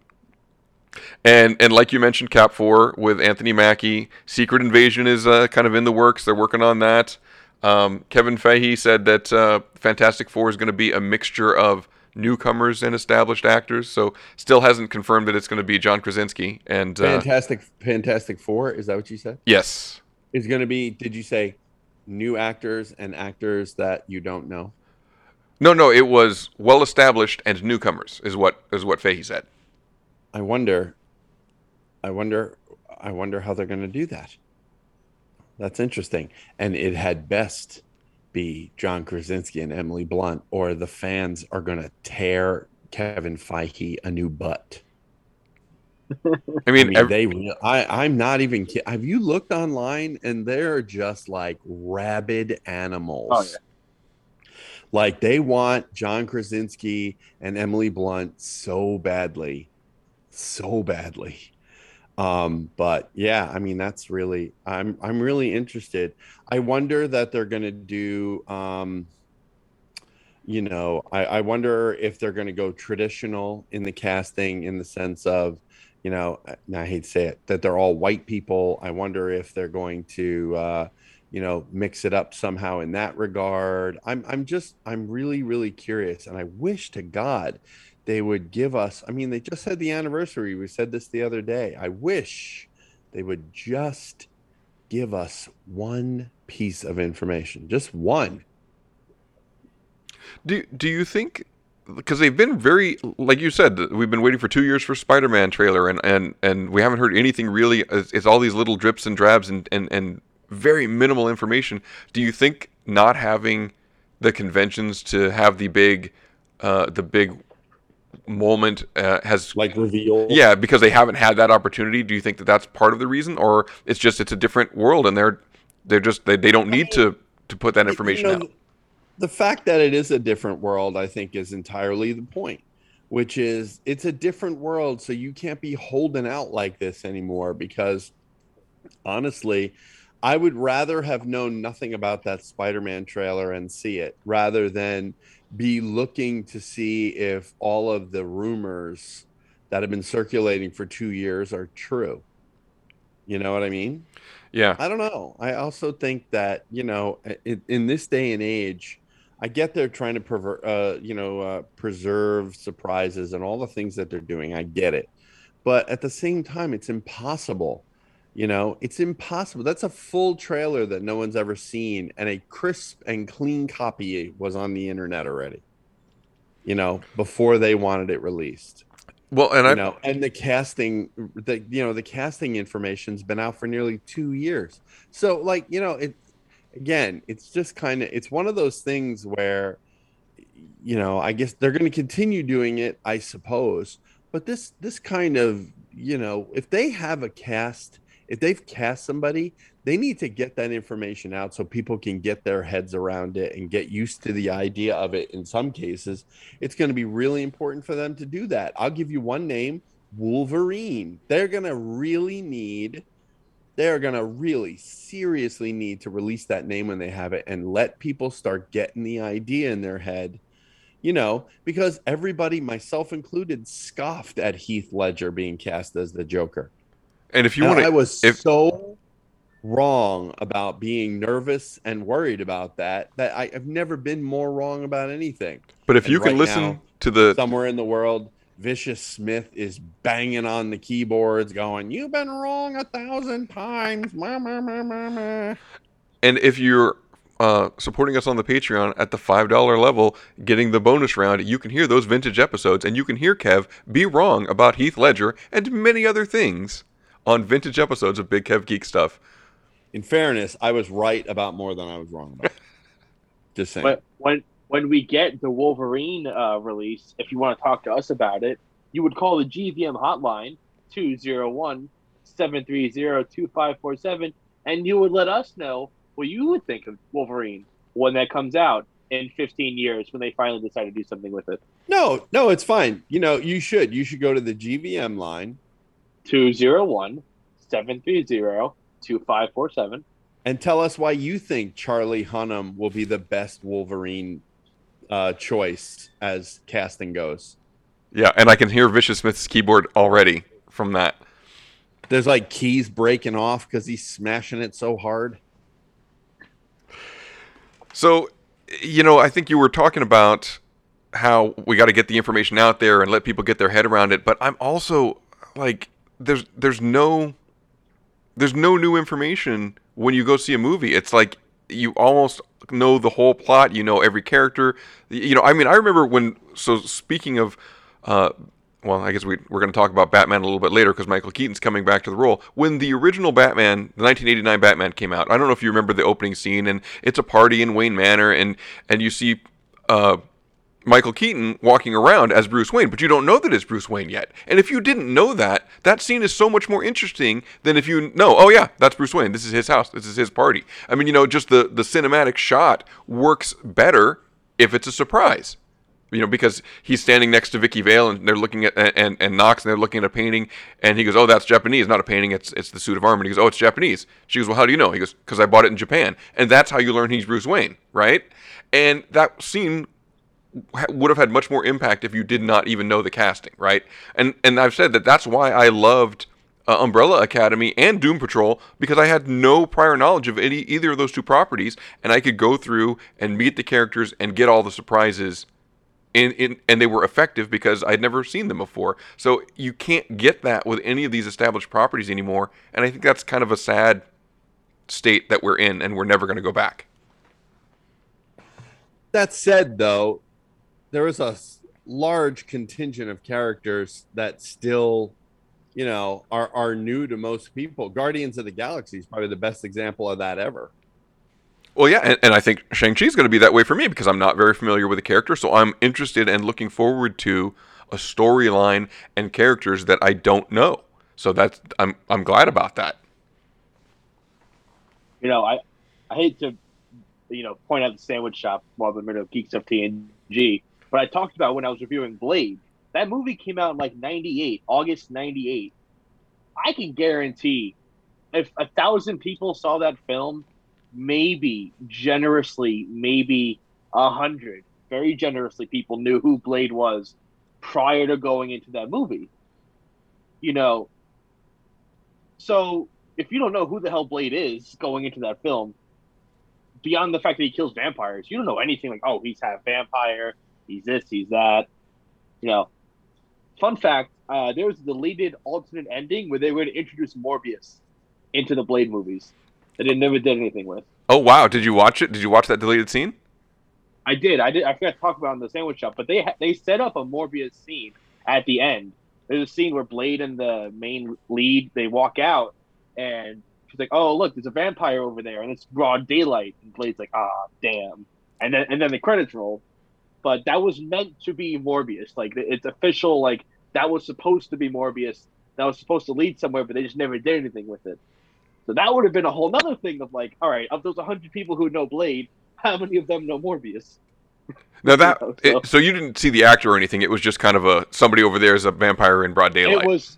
And and like you mentioned, Cap Four with Anthony Mackie, Secret Invasion is uh, kind of in the works. They're working on that. Um, Kevin Feige said that uh, Fantastic Four is going to be a mixture of newcomers and established actors. So still hasn't confirmed that it's going to be John Krasinski. And uh, Fantastic, Fantastic Four. Is that what you said? yes, Is going to be? Did you say new actors and actors that you don't know? No, no, it was well established and newcomers is what is what Feige said. I wonder. I wonder. I wonder how they're going to do that. That's interesting. And it had best be John Krasinski and Emily Blunt, or the fans are going to tear Kevin Feige a new butt. I mean, I mean, ev- they. re- I. I'm not even. ki- Have you looked online and they're just like rabid animals. Oh, yeah. Like they want John Krasinski and Emily Blunt so badly, so badly. Um, but yeah, I mean that's really. I'm. I'm really interested. I wonder that they're to do. Um, you know, I, I wonder if they're to go traditional in the casting in the sense of, you know, I hate to say it, that they're all white people. I wonder if they're going to, uh, you know, mix it up somehow in that regard. I'm, I'm just, I'm really, really curious, and I wish to God they would give us. I mean, they just had the anniversary. We said this the other day. I wish they would just give us one piece of information, just one. Do do you think because they've been very like you said we've been waiting for two years for Spider-Man trailer and and and we haven't heard anything really. It's, it's all these little drips and drabs and and and very minimal information. Do you think not having the conventions to have the big uh, the big moment uh, has like reveal yeah because they haven't had that opportunity do you think that that's part of the reason or it's just it's a different world and they're they're just they, they don't need to to put that information you know, out the fact that it is a different world, I think, is entirely the point. Which is, it's a different world, so you can't be holding out like this anymore. Because honestly, I would rather have known nothing about that Spider-Man trailer and see it, rather than be looking to see if all of the rumors that have been circulating for two years are true. You know what I mean? Yeah. I don't know. I also think that you know, in, in this day and age, I get they're trying to pervert, uh, you know, uh, preserve surprises and all the things that they're doing. I get it, but at the same time, it's impossible. You know, it's impossible. That's a full trailer that no one's ever seen, and a crisp and clean copy was on the internet already. You know, before they wanted it released. Well, and you I know, and the casting, the you know, the casting information's been out for nearly two years. So, like, you know, it again, it's just kind of it's one of those things where, you know, I guess they're going to continue doing it, I suppose. But this this kind of you know, if they have a cast, if they've cast somebody, they need to get that information out so people can get their heads around it and get used to the idea of it. In some cases, it's going to be really important for them to do that. I'll give you one name Wolverine. They're going to really need, they're going to really seriously need to release that name when they have it and let people start getting the idea in their head. You know, because everybody, myself included, scoffed at Heath Ledger being cast as the Joker. And if you want to, I was if, so wrong about being nervous and worried about that that I, have never been more wrong about anything. But if And you can listen now, to the somewhere in the world, Vicious Smith is banging on the keyboards, going, "You've been wrong a thousand times." Ma, ma, ma, ma, ma. And if you're uh, supporting us on the Patreon at the five dollar level, getting the bonus round, you can hear those vintage episodes, and you can hear Kev be wrong about Heath Ledger and many other things on vintage episodes of Big Kev Geek Stuff. In fairness, I was right about more than I was wrong about. Just saying. But when when we get the Wolverine uh, release, if you want to talk to us about it, you would call the GVM hotline 201 730 2547 and you would let us know what you would think of Wolverine when that comes out in 15 years when they finally decide to do something with it. no, no, it's fine. You know, you should. You should go to the GVM line 201 730 2547 and tell us why you think Charlie Hunnam will be the best Wolverine uh, choice as casting goes. Yeah, and I can hear Vicious Smith's keyboard already from that. There's like keys breaking off because he's smashing it so hard. So, you know, I think you were talking about how we got to get the information out there and let people get their head around it, but I'm also like there's there's no there's no new information when you go see a movie. It's like you almost know the whole plot, you know every character. You know, I mean, I remember when so speaking of uh well, I guess we, we're going to talk about Batman a little bit later because Michael Keaton's coming back to the role. When the original Batman, the 1989 Batman came out, I don't know if you remember the opening scene, and it's a party in Wayne Manor, and and you see uh, Michael Keaton walking around as Bruce Wayne, but you don't know that it's Bruce Wayne yet. And if you didn't know that, that scene is so much more interesting than if you know, oh yeah, that's Bruce Wayne. This is his house. This is his party. I mean, you know, just the the cinematic shot works better if it's a surprise you know, because he's standing next to Vicky Vale and they're looking at and and Knox and they're looking at a painting and he goes, "Oh, that's Japanese, not a painting. It's it's the suit of armor." And he goes, "Oh, it's Japanese." She goes, "Well, how do you know?" He goes, "Because I bought it in Japan." And that's how you learn he's Bruce Wayne, right? And that scene would have had much more impact if you did not even know the casting, right? And and I've said that that's why I loved uh, Umbrella Academy and Doom Patrol because I had no prior knowledge of any either of those two properties, and I could go through and meet the characters and get all the surprises in, in, and they were effective because I'd never seen them before. So you can't get that with any of these established properties anymore, and I think that's kind of a sad state that we're in, and we're never going to go back. That said, though, there is a large contingent of characters that still, you know, are are new to most people. Guardians of the Galaxy is probably the best example of that ever. Well, yeah, and, and I think Shang-Chi is going to be that way for me because I'm not very familiar with the character, so I'm interested and looking forward to a storyline and characters that I don't know. So that's I'm I'm glad about that. You know, I I hate to you know point out the sandwich shop while the middle of geeks of Geek Stuff TNG, but I talked about when I was reviewing Blade. That movie came out in like '98, August '98. I can guarantee if a thousand people saw that film, maybe generously, maybe a hundred, very generously, people knew who Blade was prior to going into that movie. you know, so if you don't know who the hell Blade is going into that film, beyond the fact that he kills vampires, you don't know anything like, oh, he's half vampire, he's this, he's that. You know, fun fact: uh, there was a deleted alternate ending where they were going to introduce Morbius into the Blade movies that they never did anything with. Oh wow! Did you watch it? Did you watch that deleted scene? I did. I did. I forgot to talk about it in the sandwich shop, but they ha- they set up a Morbius scene at the end. There's a scene where Blade and the main lead they walk out, and she's like, "Oh, look, there's a vampire over there, and it's broad daylight." And Blade's like, "Ah, damn!" And then and then the credits roll. But that was meant to be Morbius. Like it's official. Like that was supposed to be Morbius. That was supposed to lead somewhere, but they just never did anything with it. So that would have been a whole other thing of like, all right, of those 100 people who know Blade, how many of them know Morbius? Now that You know, it, so- so you didn't see the actor or anything. It was just kind of a somebody over there is a vampire in broad daylight. It was,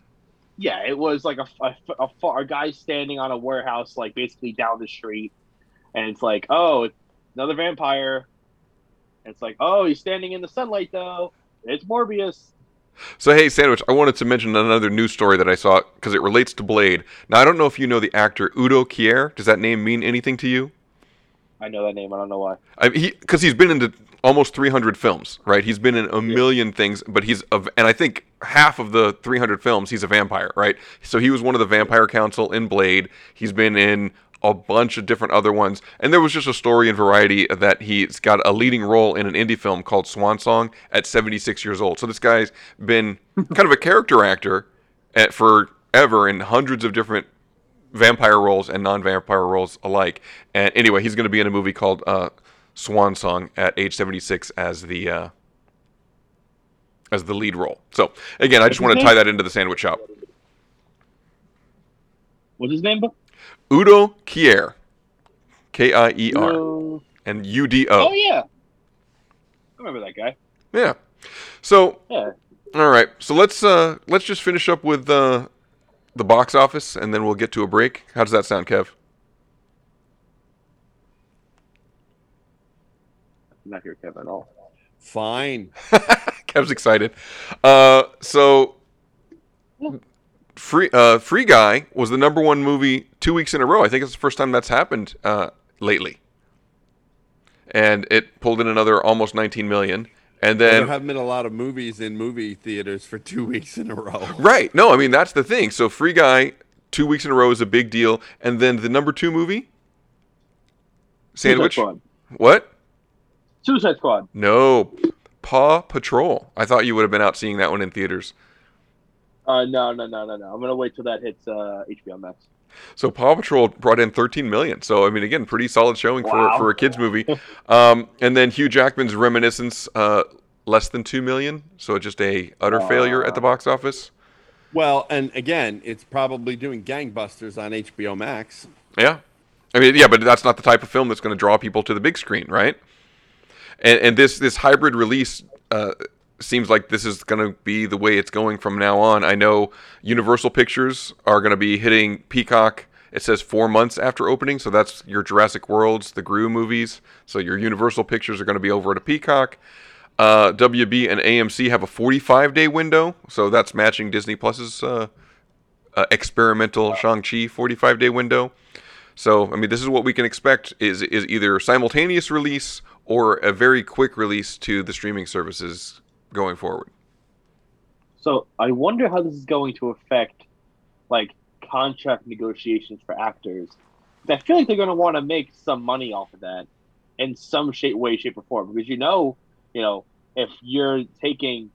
yeah, it was like a, a, a, a guy standing on a warehouse, like basically down the street, and it's like, oh, another vampire. It's like, oh, he's standing in the sunlight though. It's Morbius. So hey, sandwich. I wanted to mention another news story that I saw because it relates to Blade. Now I don't know if you know the actor Udo Kier. Does that name mean anything to you? I know that name. I don't know why. I, he because he's been into almost 300 films, right? He's been in a million things, but he's of, and I think half of the 300 films he's a vampire, right? So he was one of the Vampire Council in Blade. He's been in a bunch of different other ones, and there was just a story in Variety that he's got a leading role in an indie film called Swan Song at 76 years old. So this guy's been kind of a character actor at, forever in hundreds of different vampire roles and non-vampire roles alike. And anyway, he's going to be in a movie called uh, Swan Song at age 76 as the uh, as the lead role. So again, I just want to tie that into the sandwich shop. What's his name? Udo Kier, K I E R, Udo- and U D O. Oh yeah, I remember that guy. Yeah. So Yeah. all right, so let's uh let's just finish up with uh, the box office, and then we'll get to a break. How does that sound, Kev? I'm not here, Kevin, at all. Fine. Kev's excited. Uh, so, Free uh, Free Guy was the number one movie two weeks in a row. I think it's the first time that's happened uh, lately, and it pulled in another almost 19 million. And then there then haven't been a lot of movies in movie theaters for two weeks in a row. right, no, I mean that's the thing. So Free Guy two weeks in a row is a big deal, and then the number two movie, Sandwich. Suicide Squad. What? Suicide Squad. No, Paw Patrol. I thought you would have been out seeing that one in theaters. Uh, no, no, no, no, no. I'm gonna wait till that hits uh, HBO Max. So Paw Patrol brought in 13 million. So I mean, again, pretty solid showing Wow. for for a kids movie. Um, and then Hugh Jackman's Reminiscence, uh, less than two million. So just a utter failure at the box office. Well, and again, it's probably doing gangbusters on HBO Max. Yeah, I mean, yeah, but that's not the type of film that's going to draw people to the big screen, right? And and this this hybrid release uh, seems like this is going to be the way it's going from now on. I know Universal Pictures are going to be hitting Peacock. It says four months after opening, so that's your Jurassic Worlds, the Gru movies. So your Universal Pictures are going to be over at a Peacock. Uh, WB and AMC have a 45 day window, so that's matching Disney Plus's uh, uh, experimental Shang-Chi 45 day window. So, I mean, this is what we can expect is is either simultaneous release or a very quick release to the streaming services going forward. So I wonder how this is going to affect like contract negotiations for actors. I feel like they're going to want to make some money off of that in some shape, way, shape, or form. Because you know, you know, if you're taking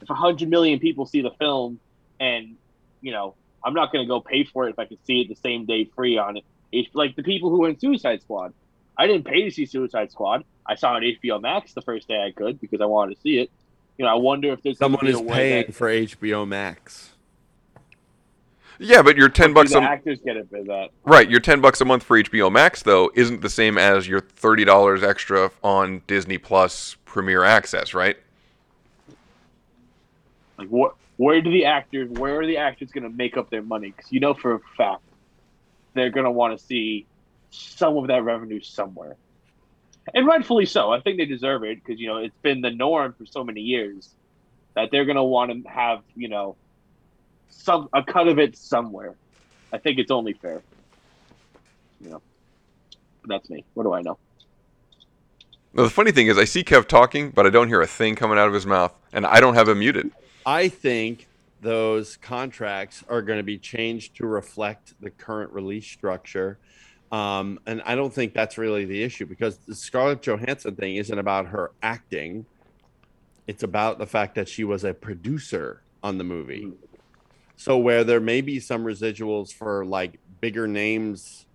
if hundred million people see the film, and you know, I'm not going to go pay for it if I can see it the same day free on it. Like the people who went Suicide Squad. I didn't pay to see Suicide Squad. I saw it on HBO Max the first day I could because I wanted to see it. You know, I wonder if there's Someone is a way paying that- for HBO Max. Yeah, but your 10 bucks the a actors get it for that. right, your 10 bucks a month for HBO Max though isn't the same as your $30 extra on Disney Plus Premier Access, right? Like, what? Where do the actors? Where are the actors going to make up their money? Because you know for a fact they're going to want to see some of that revenue somewhere, and rightfully so. I think they deserve it because you know it's been the norm for so many years that they're going to want to have you know some a cut of it somewhere. I think it's only fair. You know, but that's me. What do I know? Now, the funny thing is, I see Kev talking, but I don't hear a thing coming out of his mouth, and I don't have him muted. I think those contracts are going to be changed to reflect the current release structure. Um, and I don't think that's really the issue because the Scarlett Johansson thing isn't about her acting. It's about the fact that she was a producer on the movie. So where there may be some residuals for like bigger names,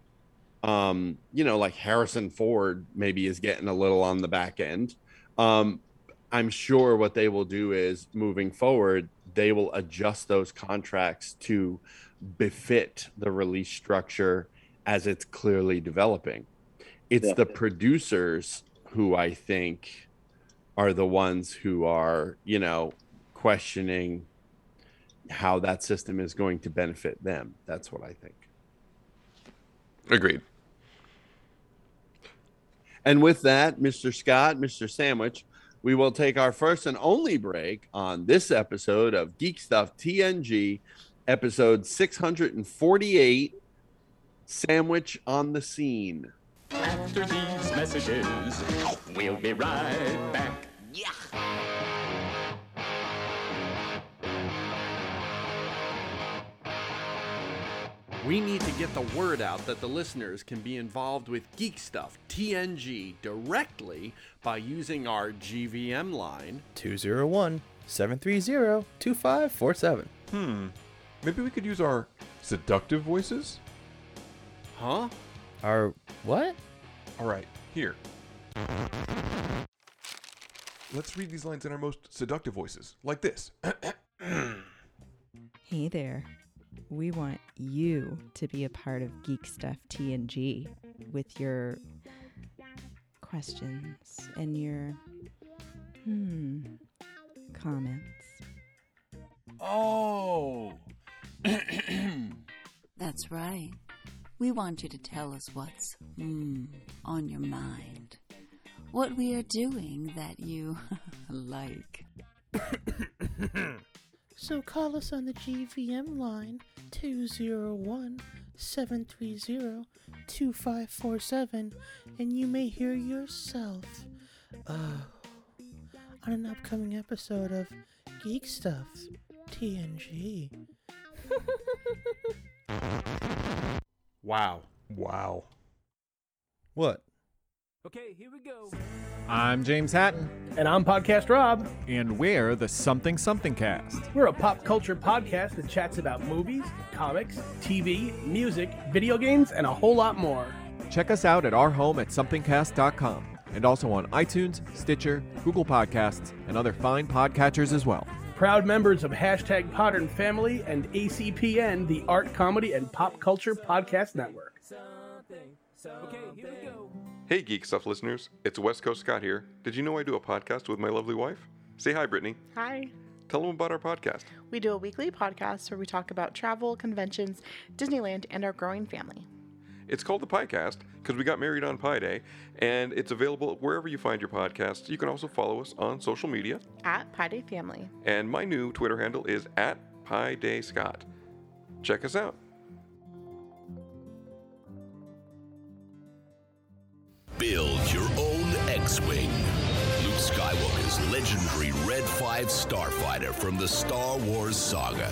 um, you know, like Harrison Ford maybe is getting a little on the back end. Um, I'm sure what they will do is moving forward, they will adjust those contracts to befit the release structure as it's clearly developing. It's Yeah. the producers who I think are the ones who are, you know, questioning how that system is going to benefit them. That's what I think. Agreed. And with that, Mr. Scott, Mr. Sandwich, we will take our first and only break on this episode of Geek Stuff TNG, episode 648 Sandwich on the Scene. After these messages, we'll be right back. We need to get the word out that the listeners can be involved with Geek Stuff TNG directly by using our GVM line 201 730 2547. Hmm. Maybe we could use our seductive voices? Huh? Our what? All right, here. Let's read these lines in our most seductive voices, like this. Hey there. We want you to be a part of Geek Stuff TNG with your questions and your hmm comments. Oh. That's right. We want you to tell us what's mm, on your mind. What we are doing that you like. So call us on the GVM line 201 730 2547 and you may hear yourself uh, on an upcoming episode of Geek Stuff TNG. Wow. Wow. What? Okay, here we go. I'm James Hatton. And I'm Podcast Rob. And we're the Something Something Cast. We're a pop culture podcast that chats about movies, comics, TV, music, video games, and a whole lot more. Check us out at our home at somethingcast.com and also on iTunes, Stitcher, Google Podcasts, and other fine podcatchers as well. Proud members of hashtag Podern Family and ACPN, the Art, Comedy, and Pop Culture Podcast Network. Okay, here we go. Hey, Geek Stuff listeners. It's West Coast Scott here. Did you know I do a podcast with my lovely wife? Say hi, Brittany. Hi. Tell them about our podcast. We do a weekly podcast where we talk about travel, conventions, Disneyland, and our growing family. It's called the Piecast because we got married on Pi Day, and it's available wherever you find your podcasts. You can also follow us on social media. At Pi Day Family. And my new Twitter handle is at Pi Day Scott. Check us out. Build your own X-Wing. Luke Skywalker's legendary Red 5 starfighter from the Star Wars saga.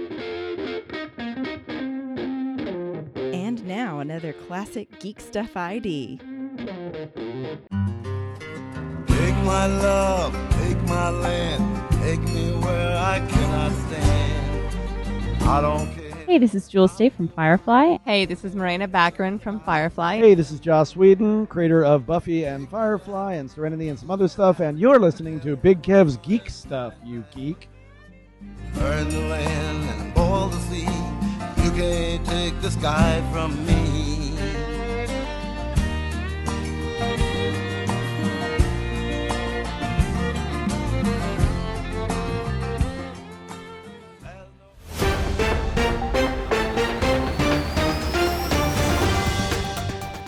Another classic Geek Stuff ID. Take my love, take my land, take me where I cannot stand. I don't care. Hey, this is Jewel Staite from Firefly. Hey, this is Morena Baccarin from Firefly. Hey, this is Joss Whedon, creator of Buffy and Firefly and Serenity and some other stuff, and you're listening to Big Kev's Geek Stuff, you geek. Burn the land and boil the sea. You can't take the sky from me.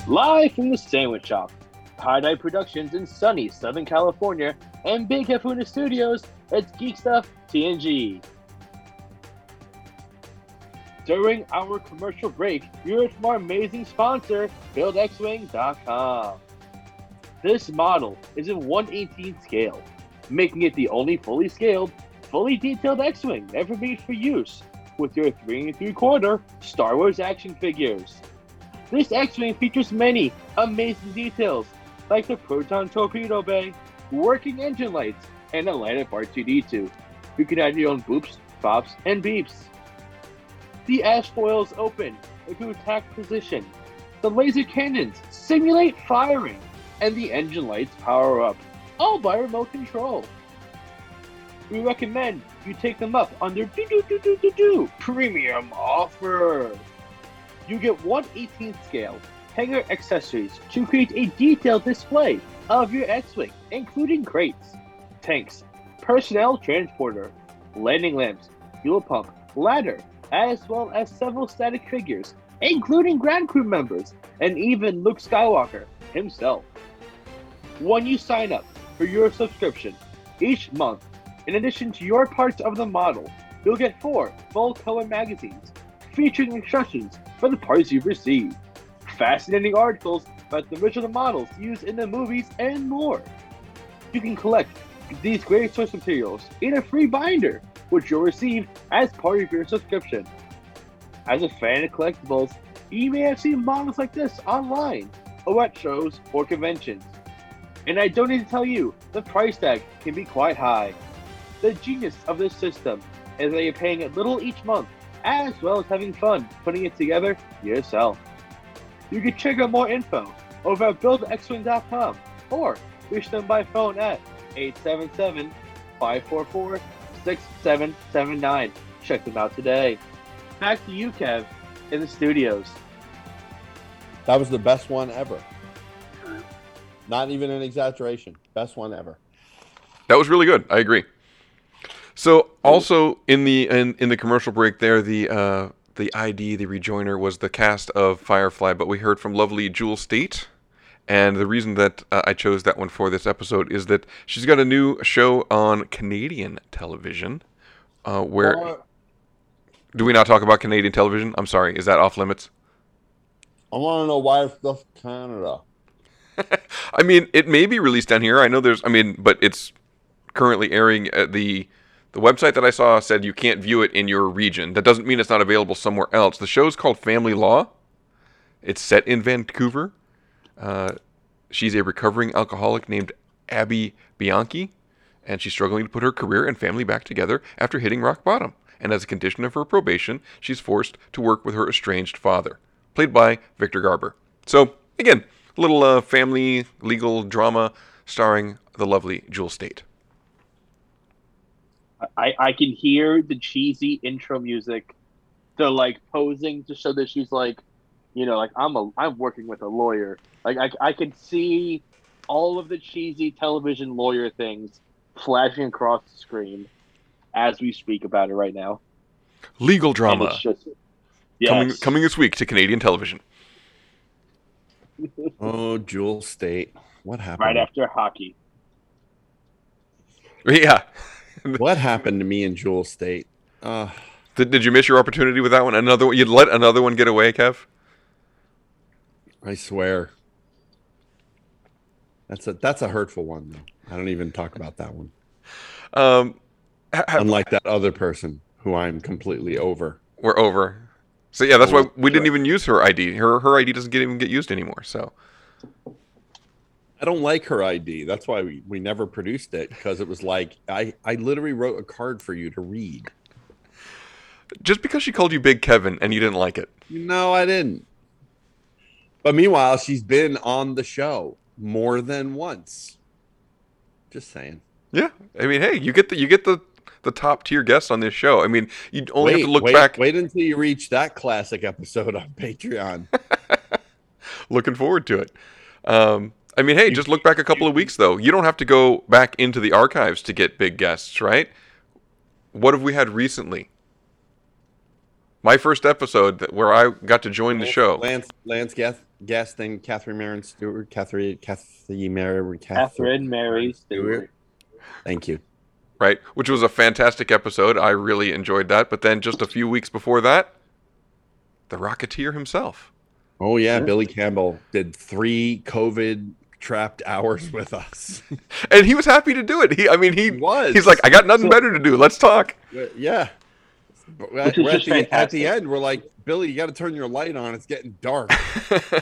Live from the Sandwich Shop, High Night Productions in sunny Southern California, and Big Hefuna Studios, it's Geek Stuff TNG. During our commercial break, you heard from our amazing sponsor, BuildXWing.com. This model is in 118 scale, making it the only fully scaled, fully detailed X-Wing ever made for use with your 3 and 3 quarter Star Wars action figures. This X-Wing features many amazing details, like the proton torpedo bay, working engine lights, and a light up R2D2. You can add your own boops, bops, and beeps. The S-foils open into attack position. The laser cannons simulate firing, and the engine lights power up, all by remote control. We recommend you take them up under do do do do do do premium offer. You get one 18th scale hangar accessories to create a detailed display of your X-Wing, including crates, tanks, personnel transporter, landing lamps, fuel pump, ladder, as well as several static figures, including Grand crew members, and even Luke Skywalker himself. When you sign up for your subscription each month, in addition to your parts of the model, you'll get four full color magazines featuring instructions for the parts you've received, fascinating articles about the original models used in the movies, and more. You can collect these great source materials in a free binder, which you'll receive as part of your subscription. As a fan of collectibles, you may have seen models like this online, or at shows or conventions. And I don't need to tell you, the price tag can be quite high. The genius of this system is that you're paying a little each month, as well as having fun putting it together yourself. You can check out more info over at buildxwing.com or reach them by phone at 877 544 6779. Check them out today. Back to you, Kev, in the studios. That was the best one ever. Not even an exaggeration. Best one ever. That was really good. I agree. So also in the in, in the commercial break there, the uh, the ID, the rejoiner was the cast of Firefly, but we heard from lovely Jewel Staite. And the reason that uh, I chose that one for this episode is that she's got a new show on Canadian television. Uh, where Uh, do we not talk about Canadian television? I'm sorry, is that off limits? I want to know why it's just Canada. I mean, it may be released down here. I know there's. I mean, but it's currently airing at the the website that I saw said you can't view it in your region. That doesn't mean it's not available somewhere else. The show's called Family Law. It's set in Vancouver. Uh, she's a recovering alcoholic named Abby Bianchi, and she's struggling to put her career and family back together after hitting rock bottom. And as a condition of her probation, she's forced to work with her estranged father, played by Victor Garber. So, again, a little uh, family legal drama starring the lovely Jewel Staite. I, I can hear the cheesy intro music. They're like posing to show that she's like, you know, like I'm a I'm working with a lawyer. Like I, I can see all of the cheesy television lawyer things flashing across the screen as we speak about it right now. Legal drama it's just coming yes. coming this week to Canadian television. Oh, Jewel Staite. What happened? right after hockey. Yeah. what happened to me in Jewel Staite? Uh, Did, did you miss your opportunity with that one? Another one? You'd let another one get away, Kev? I swear. That's a that's a hurtful one though. I don't even talk about that one. Um, Unlike that other person who I'm completely over. We're over. So yeah, that's why we didn't even use her ID. Her her ID doesn't get even get used anymore. So I don't like her ID. That's why we, we never produced it because it was like I, I literally wrote a card for you to read. just because she called you Big Kevin and you didn't like it, No, I didn't. But meanwhile, she's been on the show more than once. Just saying. yeah. I mean, hey, you get the you get the the top tier guests on this show. I mean, you only wait, have to look wait, back. Wait until you reach that classic episode on Patreon. Looking forward to it. Um, I mean, hey, just look back a couple of weeks though. You don't have to go back into the archives to get big guests, right? What have we had recently? My first episode that- where I got to join the show. Lance Lance Guest, Guest and Catherine Marin Stewart. Catherine Catherine Mary Catherine Mary Stewart. Thank you. right? Which was a fantastic episode. I really enjoyed that. But then just a few weeks before that, the Rocketeer himself. Oh yeah, Billy Campbell did three COVID trapped hours with us. And he was happy to do it. He, I mean, he was. He's like, I got nothing better to do. Let's talk. yeah. But Which at, is we're just at, the, at the end, we're like, Billy, you got to turn your light on. It's getting dark.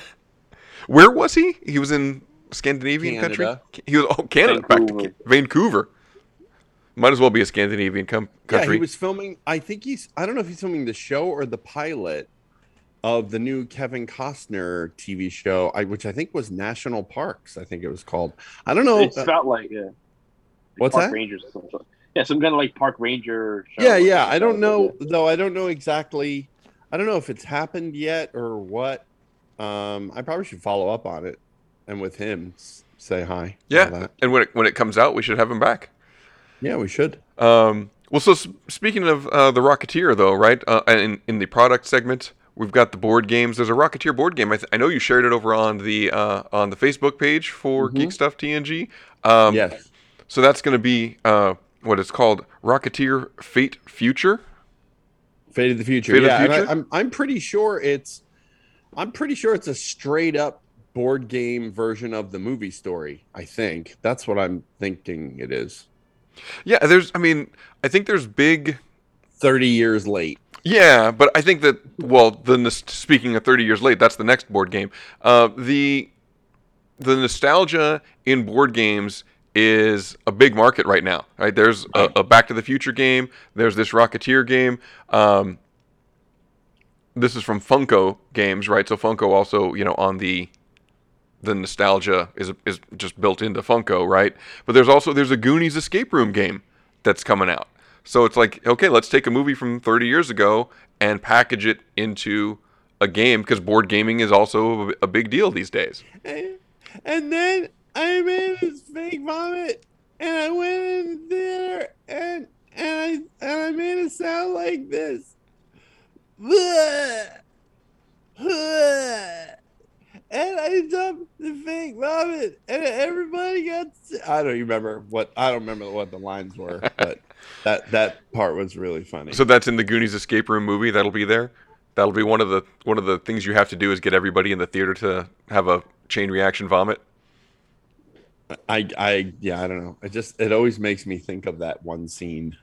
Where was he? He was in Scandinavian country. He was oh Canada, back to Ca- Vancouver. Might as well be a Scandinavian com- Yeah, country. he was filming. I think he's. I don't know if he's filming the show or the pilot of the new Kevin Costner TV show, I, which I think was National Parks. I think it was called. I don't know. It's uh, about like yeah. What's Park that? Rangers or something. Yeah, some kind of like park ranger. Show yeah, yeah. I don't know though. I don't know exactly. I don't know if it's happened yet or what. Um, I probably should follow up on it and with him say hi. yeah, and when it when it comes out, we should have him back. Yeah, we should. Um, well, so speaking of uh, the Rocketeer, though, right? Uh, in in the product segment, we've got the board games. There's a Rocketeer board game. I, th- I know you shared it over on the uh, on the Facebook page for Geek Stuff TNG. Um, Mm-hmm. Yes. So that's going to be uh, what it's called, Rocketeer Fate Future. Fate of the Future. Fate of the yeah, Future? I, I'm I'm pretty sure it's I'm pretty sure it's a straight up board game version of the movie story. I think that's what I'm thinking it is. Yeah, there's. I mean, I think there's big. Thirty years late. Yeah, but I think that well, the speaking of 30 years late, that's the next board game. Uh, the the nostalgia in board games is a big market right now. Right? There's a, a Back to the Future game. There's this Rocketeer game. Um, this is from Funko Games, right? So Funko also, you know, on the the nostalgia is is just built into Funko, right? But there's also there's a Goonies escape room game that's coming out. So it's like, okay, let's take a movie from 30 years ago and package it into a game because board gaming is also a, big deal these days. And then I made this fake vomit, and I went in the theater, and and I and I made it sound like this. And I dumped the fake vomit, and everybody got. Sick. I don't remember what I don't remember what the lines were, but that that part was really funny. So that's in the Goonies escape room movie. That'll be there. That'll be one of the one of the things you have to do is get everybody in the theater to have a chain reaction vomit. I I yeah I don't know. It just it always makes me think of that one scene.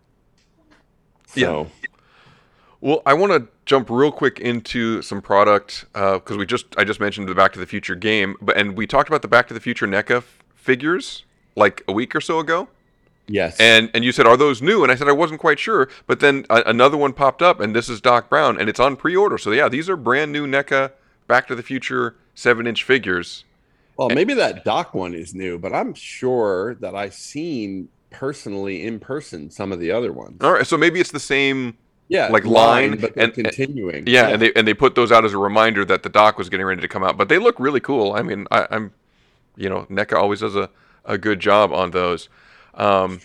So Well, I want to jump real quick into some product uh, because we just I just mentioned the Back to the Future game, but and we talked about the Back to the Future NECA f- figures like a week or so ago. yes, And and you said, are those new? And I said I wasn't quite sure. But then a, another one popped up, and this is Doc Brown, and it's on pre-order. So yeah, these are brand new NECA Back to the Future seven-inch figures. Well, maybe that Doc one is new, but I'm sure that I've seen personally in person some of the other ones. All right, so maybe it's the same. Yeah, like line, line, but and continuing. Yeah, Yeah. and they and they put those out as a reminder that the doc was getting ready to come out. But they look really cool. I mean, I, I'm, you know, NECA always does a, a good job on those. Um,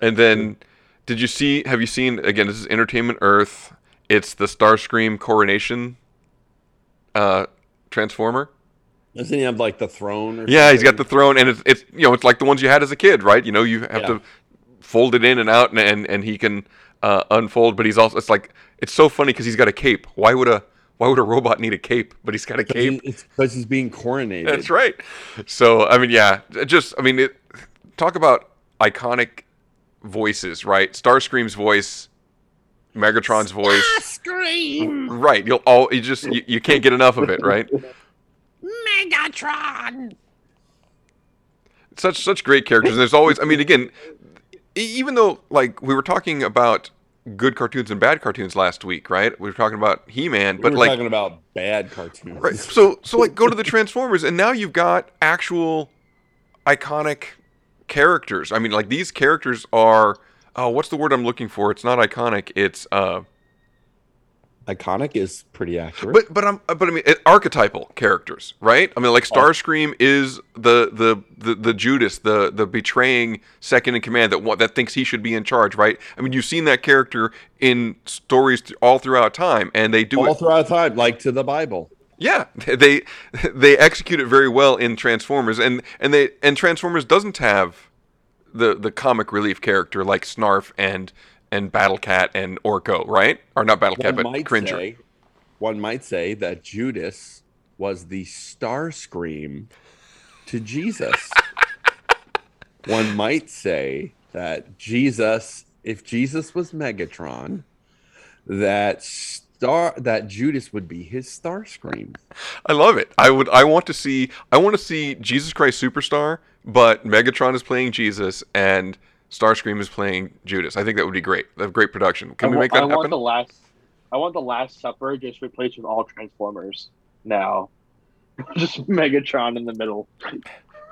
and then, did you see? Have you seen? Again, this is Entertainment Earth. It's the Starscream coronation. Uh, transformer. Doesn't he have like the throne? Or Yeah, he's got the throne, and it's it's you know it's like the ones you had as a kid, right? You know, you have Yeah. to fold it in and out, and and, and he can uh, unfold. But he's also it's like it's so funny because he's got a cape. Why would a why would a robot need a cape? But he's got a cape. It's because he's being coronated. That's right. So I mean, yeah, just I mean, it, talk about iconic voices, right? Starscream's voice, Megatron's voice, Scream! right? You'll all you just you, you can't get enough of it, right? Megatron! such such great characters. And there's always, I mean, again, even though like we were talking about good cartoons and bad cartoons last week, right? We were talking about He-Man, We but were like talking about bad cartoons. Right. So so like go to the Transformers and now you've got actual iconic characters. I mean like these characters are oh, what's the word I'm looking for? It's not iconic. It's uh, iconic is pretty accurate. But but I'm but I mean it, archetypal characters, right? I mean like oh. Starscream is the the the, the Judas, the the betraying second in command that that thinks he should be in charge, right? I mean you've seen that character in stories all throughout time, and they do all it. throughout time, like to the Bible. Yeah, they they execute it very well in Transformers, and and they and Transformers doesn't have the the comic relief character like Snarf and and Battle Cat and Orko, right? Or not Battle Cat, but Cringer. say, one might say that Judas was the Starscream to Jesus. one might say that Jesus, if Jesus was Megatron, that star that Judas would be his Starscream. I love it. I would. I want to see. I want to see Jesus Christ Superstar, but Megatron is playing Jesus and Starscream is playing Judas. I think that would be great. That's great production. Can I we wa- make that I want happen? the last. I want the Last Supper just replaced with all Transformers now. just Megatron in the middle.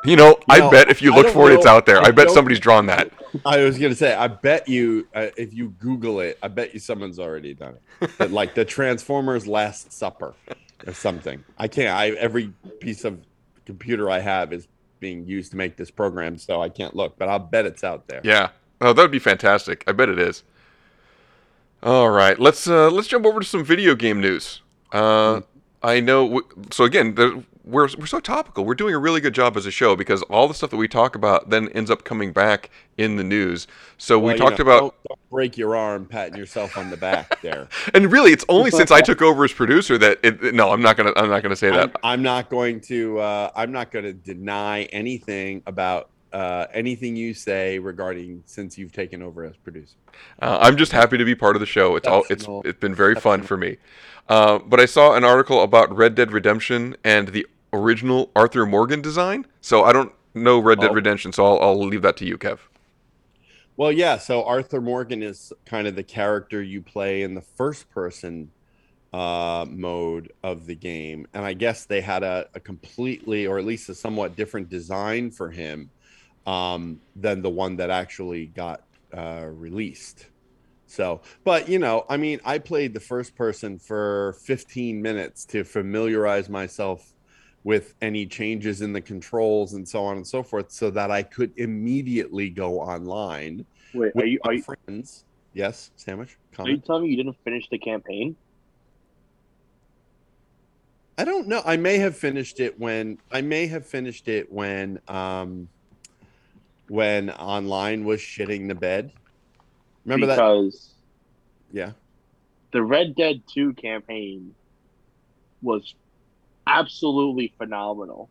You know, I know, bet if you look don't for it, it's out there. I, I bet somebody's drawn that. I was gonna say, I bet you, uh, if you Google it, I bet you someone's already done it. But like the Transformers Last Supper or something. I can't. I every piece of computer I have is being used to make this program, so I can't look. But I'll bet it's out there. Yeah. Oh, that would be fantastic. I bet it is. All right, let's uh, let's jump over to some video game news. Uh, I know. W- so again, the, we're we're so topical. We're doing a really good job as a show because all the stuff that we talk about then ends up coming back in the news. So Well, we talked know, about. Don't, don't break your arm patting yourself on the back there. And really, it's only since I took over as producer that it, no, I'm not gonna I'm not gonna say that. I'm, I'm not going to. Uh, I'm not going to deny anything about uh, anything you say regarding since you've taken over as producer. Uh, I'm just happy to be part of the show. It's all it's it's been very fun for me. Uh, but I saw an article about Red Dead Redemption and the original Arthur Morgan design. So I don't know Red Dead Oh. Redemption, so I'll, I'll leave that to you, Kev. Well, yeah. So Arthur Morgan is kind of the character you play in the first person uh, mode of the game, and I guess they had a, a completely, or at least a somewhat different design for him um, than the one that actually got uh, released. So, but you know, I mean, I played the first person for 15 minutes to familiarize myself with any changes in the controls and so on and so forth, so that I could immediately go online. Wait, with are you my are you, friends? Yes, sandwich. are you telling me you didn't finish the campaign? I don't know. I may have finished it when I may have finished it when um when online was shitting the bed. Remember that? because Yeah. the Red Dead 2 campaign was absolutely phenomenal.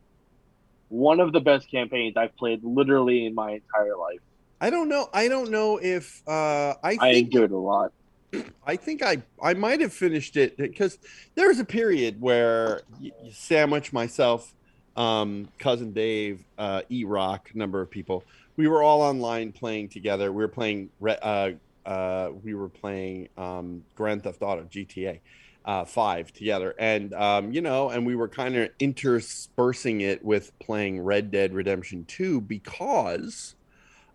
One of the best campaigns I've played literally in my entire life. I don't know. I don't know if uh I I think enjoyed it a lot. I think I I might have finished it because there was a period where Sandwich, myself, um, cousin Dave, uh, E Rock, number of people, we were all online playing together. We were playing uh, uh, we were playing um, Grand Theft Auto GTA uh, Five together, and um, you know, and we were kind of interspersing it with playing Red Dead Redemption Two because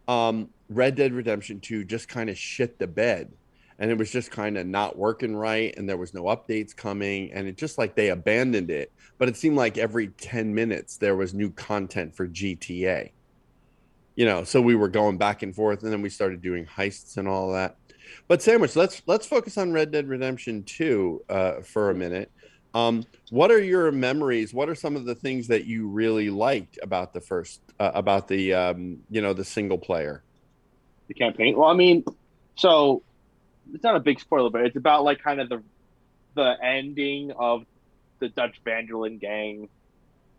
um, Red Dead Redemption Two just kind of shit the bed. And it was just kind of not working right and there was no updates coming and it just like they abandoned it. But it seemed like every 10 minutes there was new content for gta you know so we were going back and forth and then we started doing heists and all that but sandwich let's let's focus on red dead redemption 2 uh, for a minute um, what are your memories what are some of the things that you really liked about the first uh, about the um, you know the single player The campaign. Well, I mean, so it's not a big spoiler, but it's about like kind of the the ending of the Dutch van der Linde gang.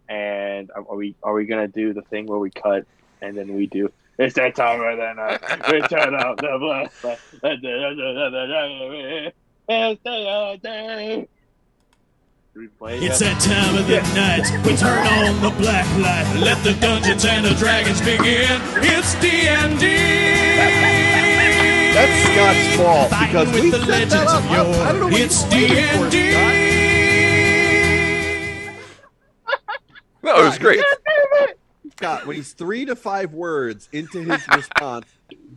And are we are we gonna do the thing where we cut and then we do it's that time where then uh, we turn out the bus. It's the day. Do we play It's yet? that time of the night. We turn on the black light. Let the dungeons and the dragons begin. It's D&D. That's Scott's fault because Fighting we with the set that legends up. of I- I don't know what It's you D&D. No, it was great. Scott, when he's three to five words into his response,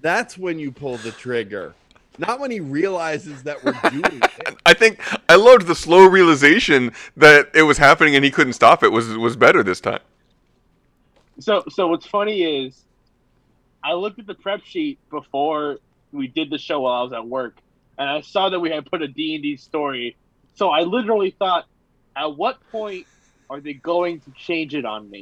That's when you pull the trigger. Not when he realizes that we're doing it. I think I loved the slow realization that it was happening and he couldn't stop it was was better this time. So, so what's funny is, I looked at the prep sheet before we did the show while I was at work, and I saw that we had put a D and D story. So I literally thought, at what point are they going to change it on me?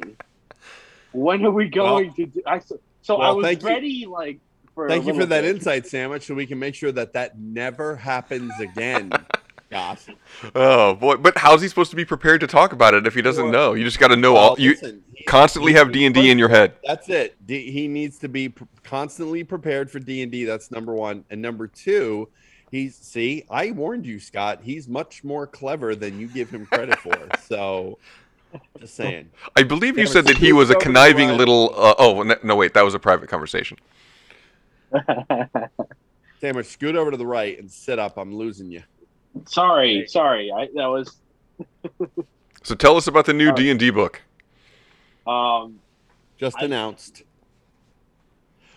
When are we going Well- to? Do, I so, so I was thank you. ready like for. Thank you for little that bit. insight sandwich, so we can make sure that that never happens again. Gosh. Oh boy! But how's he supposed to be prepared to talk about it if he doesn't know? You just got to know all. You listen, constantly have D and D in your head. That's it. D- he needs to be pr- constantly prepared for D and D. That's number one. And number two, he's see. I warned you, Scott. He's much more clever than you give him credit for. So, just saying. I believe you said that he was a over to the conniving little. Uh, oh no, no, wait, that was a private conversation. Sandwich, scoot over to the right and sit up. I'm losing you. Sorry, sorry. I that was So tell us about the new D and D book. um. Just I- announced.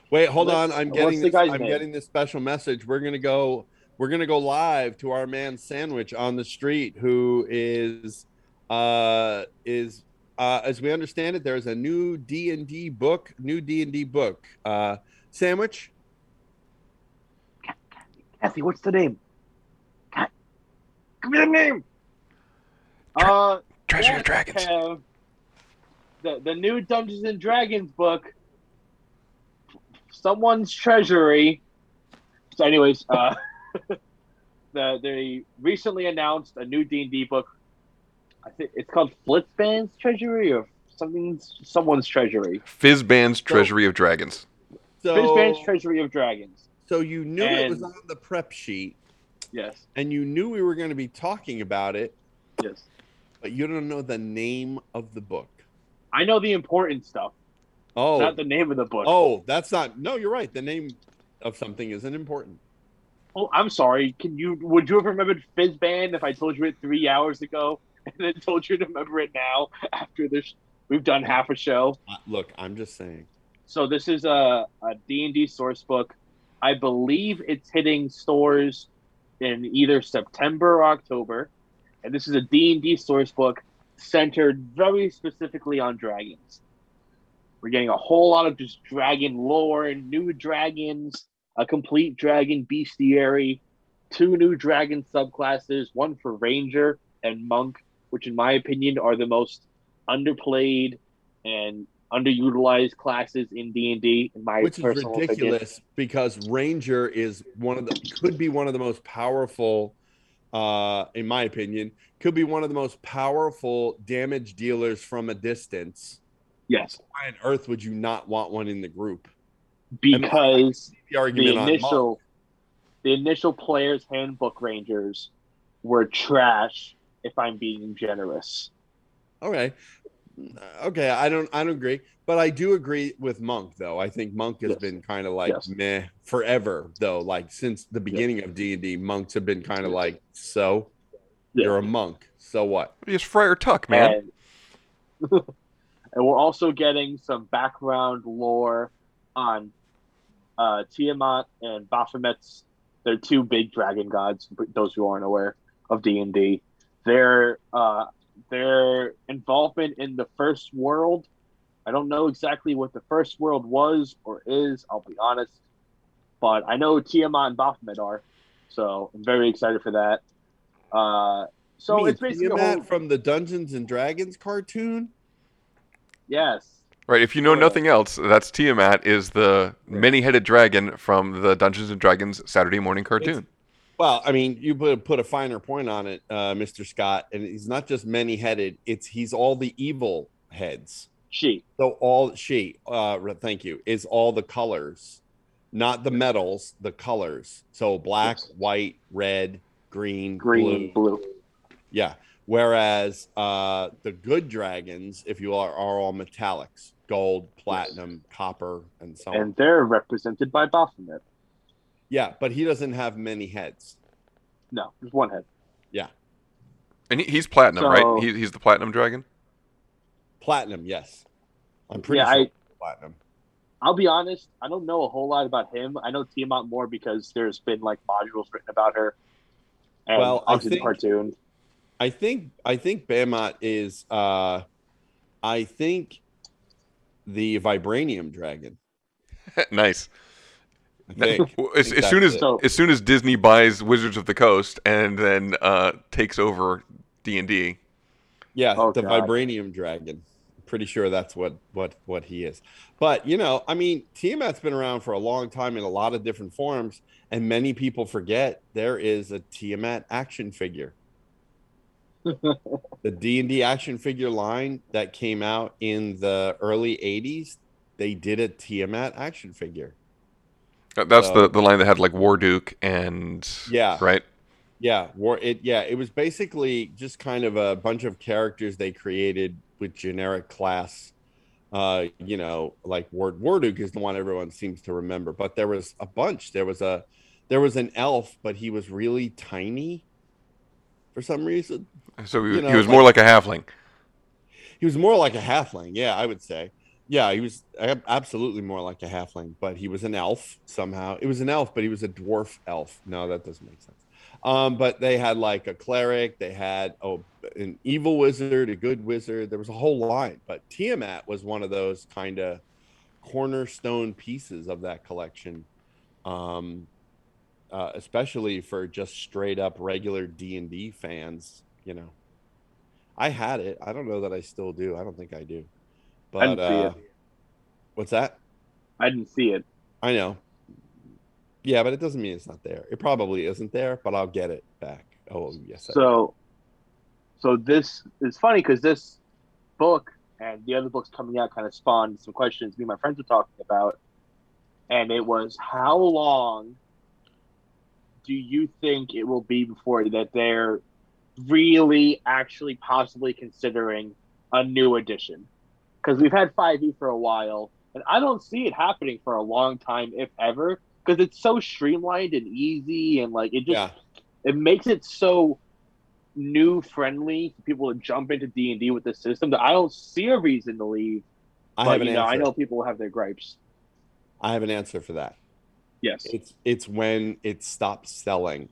Wait, hold on. I'm getting this. I'm name? getting this special message. We're gonna go. We're gonna go live to our man Sandwich on the street, who is, uh, is uh, as we understand it, there's a new D and D book. New D and D book. Uh, Sandwich. Kathy, what's the name? God, Give me the name. Uh, Treasure yes, of Dragons. Kev. the the new Dungeons and Dragons book. Someone's treasury. So, anyways, uh, the they recently announced a new D and D book. I think it's called Flitzban's Treasury or something. Someone's Treasury. Fizban's Treasury of Dragons. So, Flitzban's Treasury of Dragons. so you knew it was on the prep sheet, Yes. and you knew we were going to be talking about it, Yes. but you don't know the name of the book. I know the important stuff, Oh, not the name of the book. Oh, that's not. No, you're right. The name of something isn't important. Oh, I'm sorry. Can you? Would you have remembered Fizzband if I told you it three hours ago, and then told you to remember it now after this? We've done half a show. Look, I'm just saying. So this is a a D and D source book. I believe it's hitting stores in either September or October, and this is a D and D source book centered very specifically on dragons. We're getting a whole lot of just dragon lore and new dragons, a complete dragon bestiary, two new dragon subclasses, one for ranger and monk, which in my opinion are the most underplayed and underutilized classes in D&D in my opinion. Which is personal opinion. ridiculous because Ranger is one of the could be one of the most powerful, uh, in my opinion, could be one of the most powerful damage dealers from a distance. Yes, Why on earth would you not want one in the group? because The the argument on initial the initial players handbook rangers were trash if I'm being generous. Okay. Okay, I don't I don't agree, but I do agree with Monk though. I think Monk has Yes. been kind of like Yes. meh forever though. Like since the beginning of D and D, monks have been kind of like so. You're a monk, so what? He's Friar Tuck, man. And, and we're also getting some background lore on uh, Tiamat and Bahamut's. They're two big dragon gods. Those who aren't aware of D and D, their uh, their involvement in the first world. I don't know exactly what the first world was or is. I'll be honest, but I know Tiamat and Bahamut are. So I'm very excited for that. Uh, so You mean it's basically Tiamat whole, from the Dungeons and Dragons cartoon. yes. Right. If you know nothing else, that's Tiamat is the many-headed dragon from the Dungeons and Dragons Saturday morning cartoon. Well, I mean, you put put a finer point on it, uh, Mr. Scott, and he's not just many headed. It's he's all the evil heads. She. So all she, uh, thank you, is all the colors, not the metals, the colors. So black, white, red, green, Green, blue. blue. Yeah. Whereas uh, the good dragons, if you are, are all metallics, gold, platinum, copper, and so on. and they're represented by Bahamut. Yeah, but he doesn't have many heads. No, there's one head. Yeah. And he, he's platinum, So- right? He, he's the platinum dragon. Platinum, yes. I'm pretty Yeah, sure I- it's platinum. I'll be honest, I don't know a whole lot about him. I know Tiamat more because there's been like modules written about her. And Well, I think- cartoon. I think I think Bahamut is uh I think the vibranium dragon. nice. I think. as, I as soon as it. as soon as Disney buys Wizards of the Coast and then uh, takes over D and D, Yeah, Oh, the God. vibranium dragon. Pretty sure that's what what what he is. But you know, I mean, Tiamat's been around for a long time in a lot of different forms, and many people forget there is a Tiamat action figure. the D and D action figure line that came out in the early '80s, they did a Tiamat action figure. Uh, that's So- the the line that had like Warduke and Yeah. right. Yeah, war it yeah, it was basically just kind of a bunch of characters they created with generic class. Uh, you know, like Ward Warduke is the one everyone seems to remember, but there was a bunch. There was a there was an elf, but he was really tiny for some reason. So he, You know, he was more like a halfling. He was more like a halfling, yeah, I would say. Yeah, he was absolutely more like a halfling, but he was an elf somehow. It was an elf, but he was a dwarf elf. No, that doesn't make sense. Um, but they had like a cleric, they had oh, an evil wizard, a good wizard. There was a whole line, but Tiamat was one of those kind of cornerstone pieces of that collection. Um, uh, especially for just straight up regular D and D fans, you know. I had it. I don't know that I still do. I don't think I do. But I didn't see uh, it. what's that? I didn't see it. I know. Yeah, but it doesn't mean it's not there. It probably isn't there, but I'll get it back. Oh yes. So, so this is funny because this book and the other books coming out kind of spawned some questions me and my friends were talking about, and it was how long do you think it will be before that they're really actually possibly considering a new edition? Because we've had 5e for a while, and I don't see it happening for a long time, if ever, because it's so streamlined and easy, and like it just Yeah. it makes it so new friendly for people to jump into D and D with the system that I don't see a reason to leave. I but have an you know, I know people will have their gripes. I have an answer for that. Yes. It's it's when it stops selling.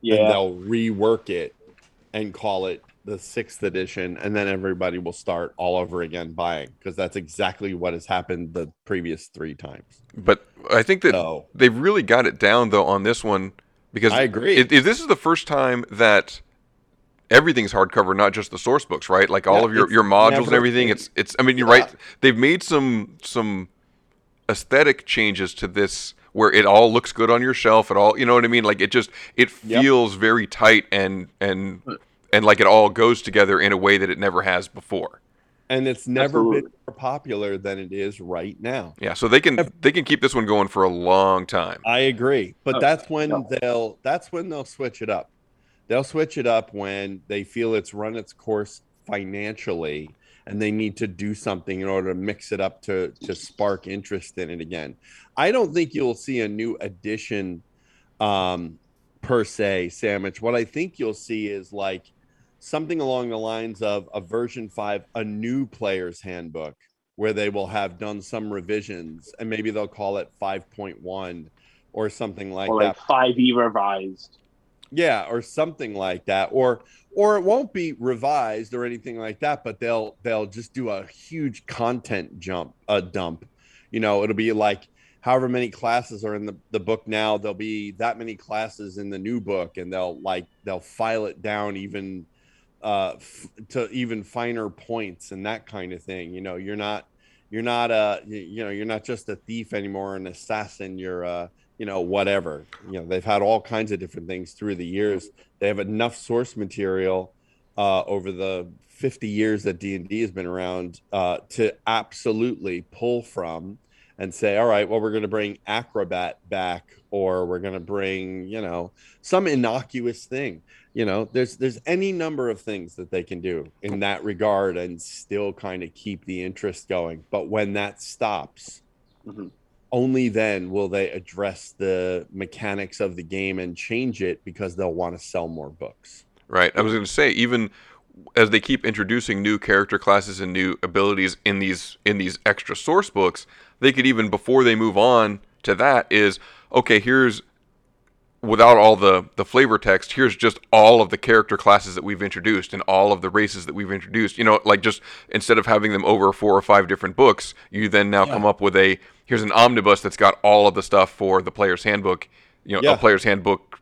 Yeah. And they'll rework it and call it the sixth edition, and then everybody will start all over again buying because that's exactly what has happened the previous three times. But I think that So- they've really got it down though on this one because I agree. It, it- this is the first time that everything's hardcover, not just the source books, right? Like all Yeah, of your, your modules and everything. It's it's. I mean, you're Yeah. right. They've made some some aesthetic changes to this where it all looks good on your shelf. It all, you know what I mean? Like it just it Yep. feels very tight and and and like it all goes together in a way that it never has before. And it's never Absolutely. been more popular than it is right now. Yeah, so they can they can keep this one going for a long time. I agree, but Oh, that's when no. they'll that's when they'll switch it up. They'll switch it up when they feel it's run its course financially and they need to do something in order to mix it up to to spark interest in it again. I don't think you'll see a new edition um per se sandwich. What I think you'll see is like something along the lines of a version 5 a new player's handbook where they will have done some revisions and maybe they'll call it 5.1 or something like or that like five E revised. yeah or something like that or or it won't be revised or anything like that but they'll they'll just do a huge content jump a dump you know it'll be like however many classes are in the, the book now there'll be that many classes in the new book and they'll like they'll file it down even uh f- to even finer points and that kind of thing you know you're not you're not a you, you know you're not just a thief anymore an assassin you're uh you know whatever. You know they've had all kinds of different things through the years. They have enough source material uh over the 50 years that d&d has been around uh to absolutely pull from and say all right well we're going to bring acrobat back or we're going to bring you know some innocuous thing you know there's there's any number of things that they can do in that regard and still kind of keep the interest going but when that stops Mhm. only then will they address the mechanics of the game and change it because they'll want to sell more books Right. I was going to say even as they keep introducing new character classes and new abilities in these in these extra source books, they could even before they move on to that is okay. Here's without all the the flavor text here's just all of the character classes that we've introduced and all of the races that we've introduced you know like just instead of having them over four or five different books you then now come up with a here's an omnibus that's got all of the stuff for the player's handbook you know Yeah. a player's handbook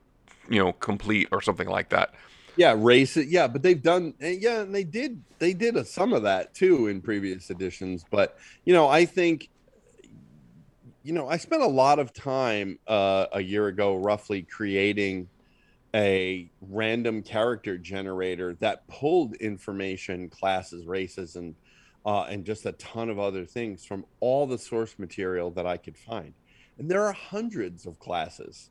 you know complete or something like that Yeah, race it. Yeah, but they've done. Yeah, and they did. They did a, some of that too in previous editions. But you know, I think, you know, I spent a lot of time uh, a year ago, roughly, creating a random character generator that pulled information, classes, races, and uh, and just a ton of other things from all the source material that I could find. And there are hundreds of classes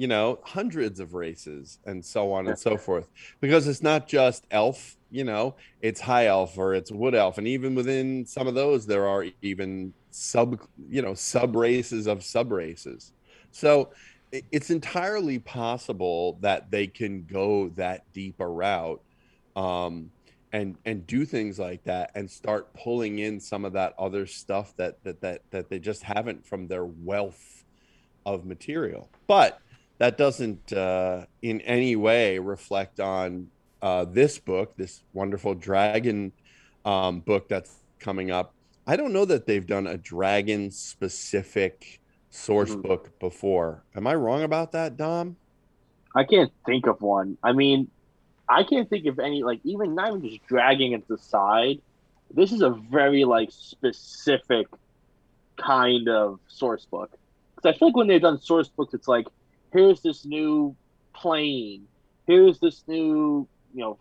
you know, hundreds of races and so on and so forth. Because it's not just elf, you know, it's high elf or it's wood elf. And even within some of those, there are even sub, you know, sub races of sub races. So it's entirely possible that they can go that deep a route um, and and do things like that and start pulling in some of that other stuff that that that that they just haven't from their wealth of material. But that doesn't uh, in any way reflect on uh, this book, this wonderful dragon um, book that's coming up. I don't know that they've done a dragon specific source Mhm. book before. Am I wrong about that, Dom? I can't think of one. I mean, I can't think of any like even not even just dragging it aside. This is a very like specific kind of source book. Because I feel like when they've done source books, it's like here's this new plane, here's this new you know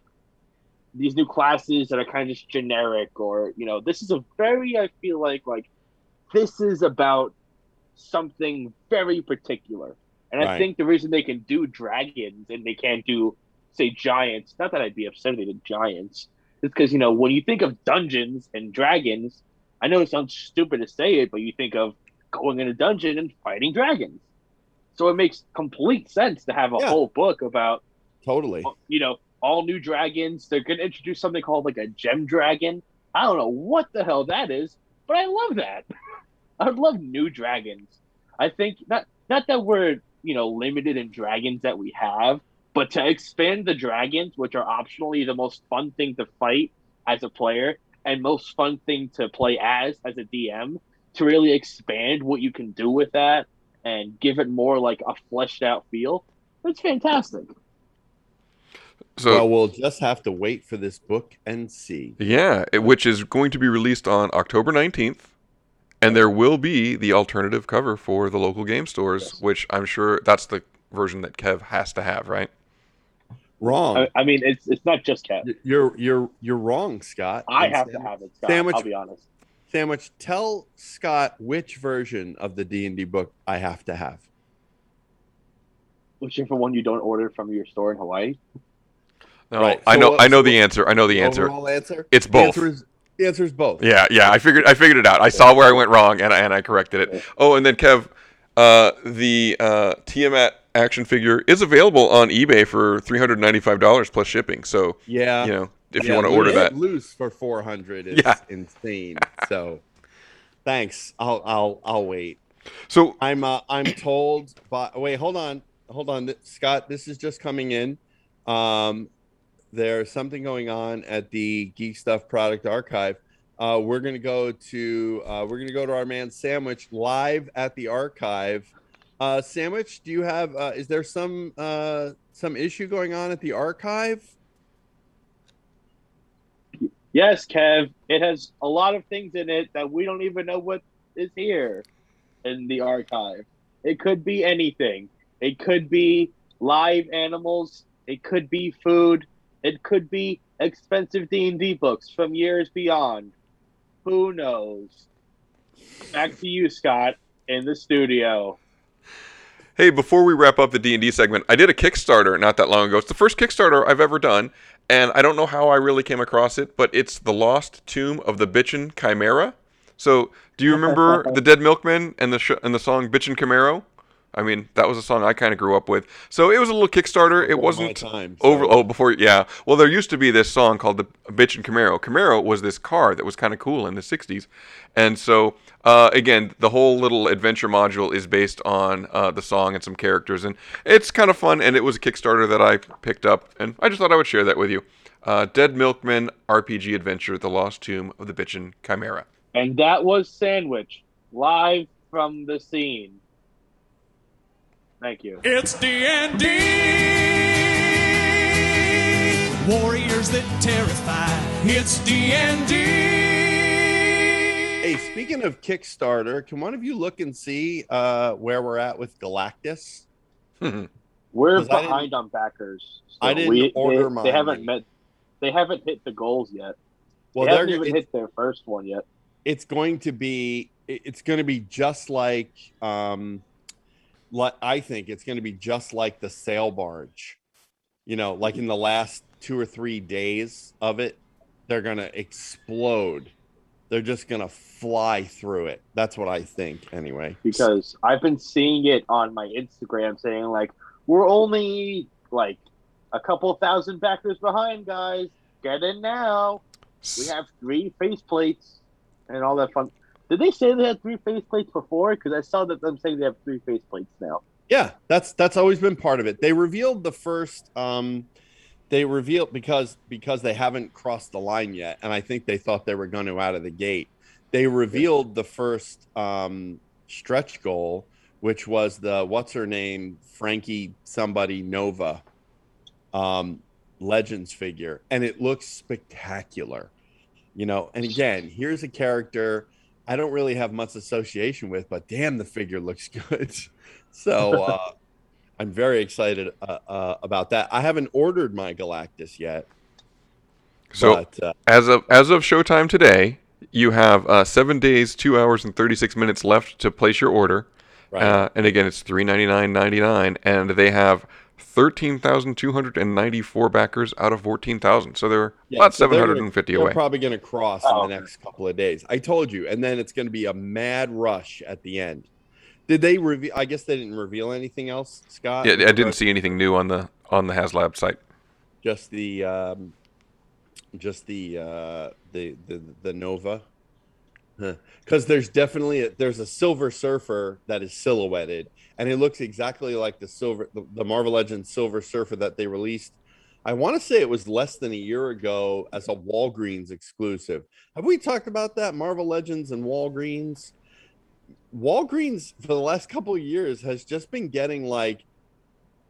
these new classes that are kind of just generic, or you know this is a very I feel like like this is about something very particular. And I think the reason they can do dragons and they can't do, say, giants, not that I'd be upset if they did giants, is because, you know, when you think of dungeons and dragons, I know it sounds stupid to say it, but you think of going in a dungeon and fighting dragons. So it makes complete sense to have a Yeah. whole book about, Totally. you know, all new dragons. They're going to introduce something called like a gem dragon. I don't know what the hell that is, but I love that. I would love new dragons. I think not not that we're you know limited in dragons that we have, but to expand the dragons, which are optionally the most fun thing to fight as a player and most fun thing to play as as a DM, to really expand what you can do with that and give it more like a fleshed out feel. It's fantastic. So well, we'll just have to wait for this book and see. Yeah, which is going to be released on October 19th. And there will be the alternative cover for the local game stores, which I'm sure that's the version that Kev has to have, right? Wrong. I, I mean, it's it's not just Kev. You're you're you're wrong, Scott. I And have to have it, Scott. Sandwich, I'll be honest. Sandwich, tell Scott which version of the D and D book I have to have. Whichever one you don't order from your store in Hawaii. No, Right, I so know. I know the answer. I know the answer. Answer. It's The both. answer is, the answer is both. Yeah, yeah. I figured. I figured it out. I saw where I went wrong, and I, and I corrected it. Oh, and then Kev, uh, the uh, Tiamat action figure is available on eBay for three hundred ninety-five dollars plus shipping. So Yeah. you know, if Yeah, you want to order that, loose for four hundred is Yeah. insane. So, thanks. I'll I'll I'll wait. So I'm uh, I'm told. By, wait, hold on, hold on, Scott. This is just coming in. Um, there's something going on at the Geek Stuff Product Archive. Uh, we're gonna go to uh, we're gonna go to our man Sandwich live at the archive. Uh, Sandwich, do you have? Uh, is there some uh, some issue going on at the archive? Yes, Kev. It has a lot of things in it that we don't even know what is here in the archive. It could be anything. It could be live animals. It could be food. It could be expensive D and D books from years beyond. Who knows? Back to you, Scott, in the studio. Hey, before we wrap up the D&D segment, I did a Kickstarter not that long ago. It's the first Kickstarter I've ever done, and I don't know how I really came across it, but it's The Lost Tomb of the Bitchin' Chimera. So, do you remember The Dead Milkmen and the sh- and the song Bitchin' Camaro? I mean, that was a song I kind of grew up with. So it was a little Kickstarter. It Before my wasn't time, over. Oh, before yeah. Well, there used to be this song called the Bitchin' Camaro. Camaro was this car that was kind of cool in the '60s, and so uh, again, the whole little adventure module is based on uh, the song and some characters, and it's kind of fun. And it was a Kickstarter that I picked up, and I just thought I would share that with you. Uh, Dead Milkman RPG Adventure: The Lost Tomb of the Bitchin' Chimera. And that was Sandwich, live from the scene. Thank you. It's D&D. Warriors that terrify. It's D&D. Hey, speaking of Kickstarter, can one of you look and see uh, where we're at with Galactus? we're behind on backers. I didn't we, order they, mine. They haven't met. They haven't hit the goals yet. Well, they haven't even hit their first one yet. it's going to be it's going to be just like um like i think it's going to be just like the sail barge you know like in the last two or three days of it they're going to explode they're just going to fly through it that's what i think anyway because I've been seeing it on my Instagram saying like we're only like a couple thousand backers behind, guys. Get in now. We have three faceplates and all that fun. Did they say they had three faceplates before? Because I saw that them saying they have three faceplates now. Yeah, that's that's always been part of it. They revealed the first um they revealed because because they haven't crossed the line yet and I think they thought they were going to out of the gate. They revealed the first um stretch goal which was the what's her name Frankie somebody Nova um legends figure and it looks spectacular. You know, and again, here's a character I don't really have much association with, but damn, the figure looks good. so uh, I'm very excited uh, uh, about that. I haven't ordered my Galactus yet. So but, uh, as of as of showtime today, you have uh, seven days, two hours, and thirty six minutes left to place your order. Right. Uh, and again, it's three ninety nine ninety nine, and they have thirteen thousand two hundred and ninety four backers out of fourteen thousand. So they're yeah, about so they're seven gonna- hundred and fifty they're probably going to cross in the next couple of days. I told you, and then it's going to be a mad rush at the end. Did they reveal? I guess they didn't reveal anything else, Scott. yeah, I didn't see anything new on the on the HasLab site. just the um, just the uh, the the the Nova. Because there's definitely a, there's a Silver Surfer that is silhouetted, and it looks exactly like the silver the, the Marvel Legends Silver Surfer that they released. I want to say it was less than a year ago as a Walgreens exclusive. Have we talked about that Marvel Legends and Walgreens? Walgreens for the last couple of years has just been getting like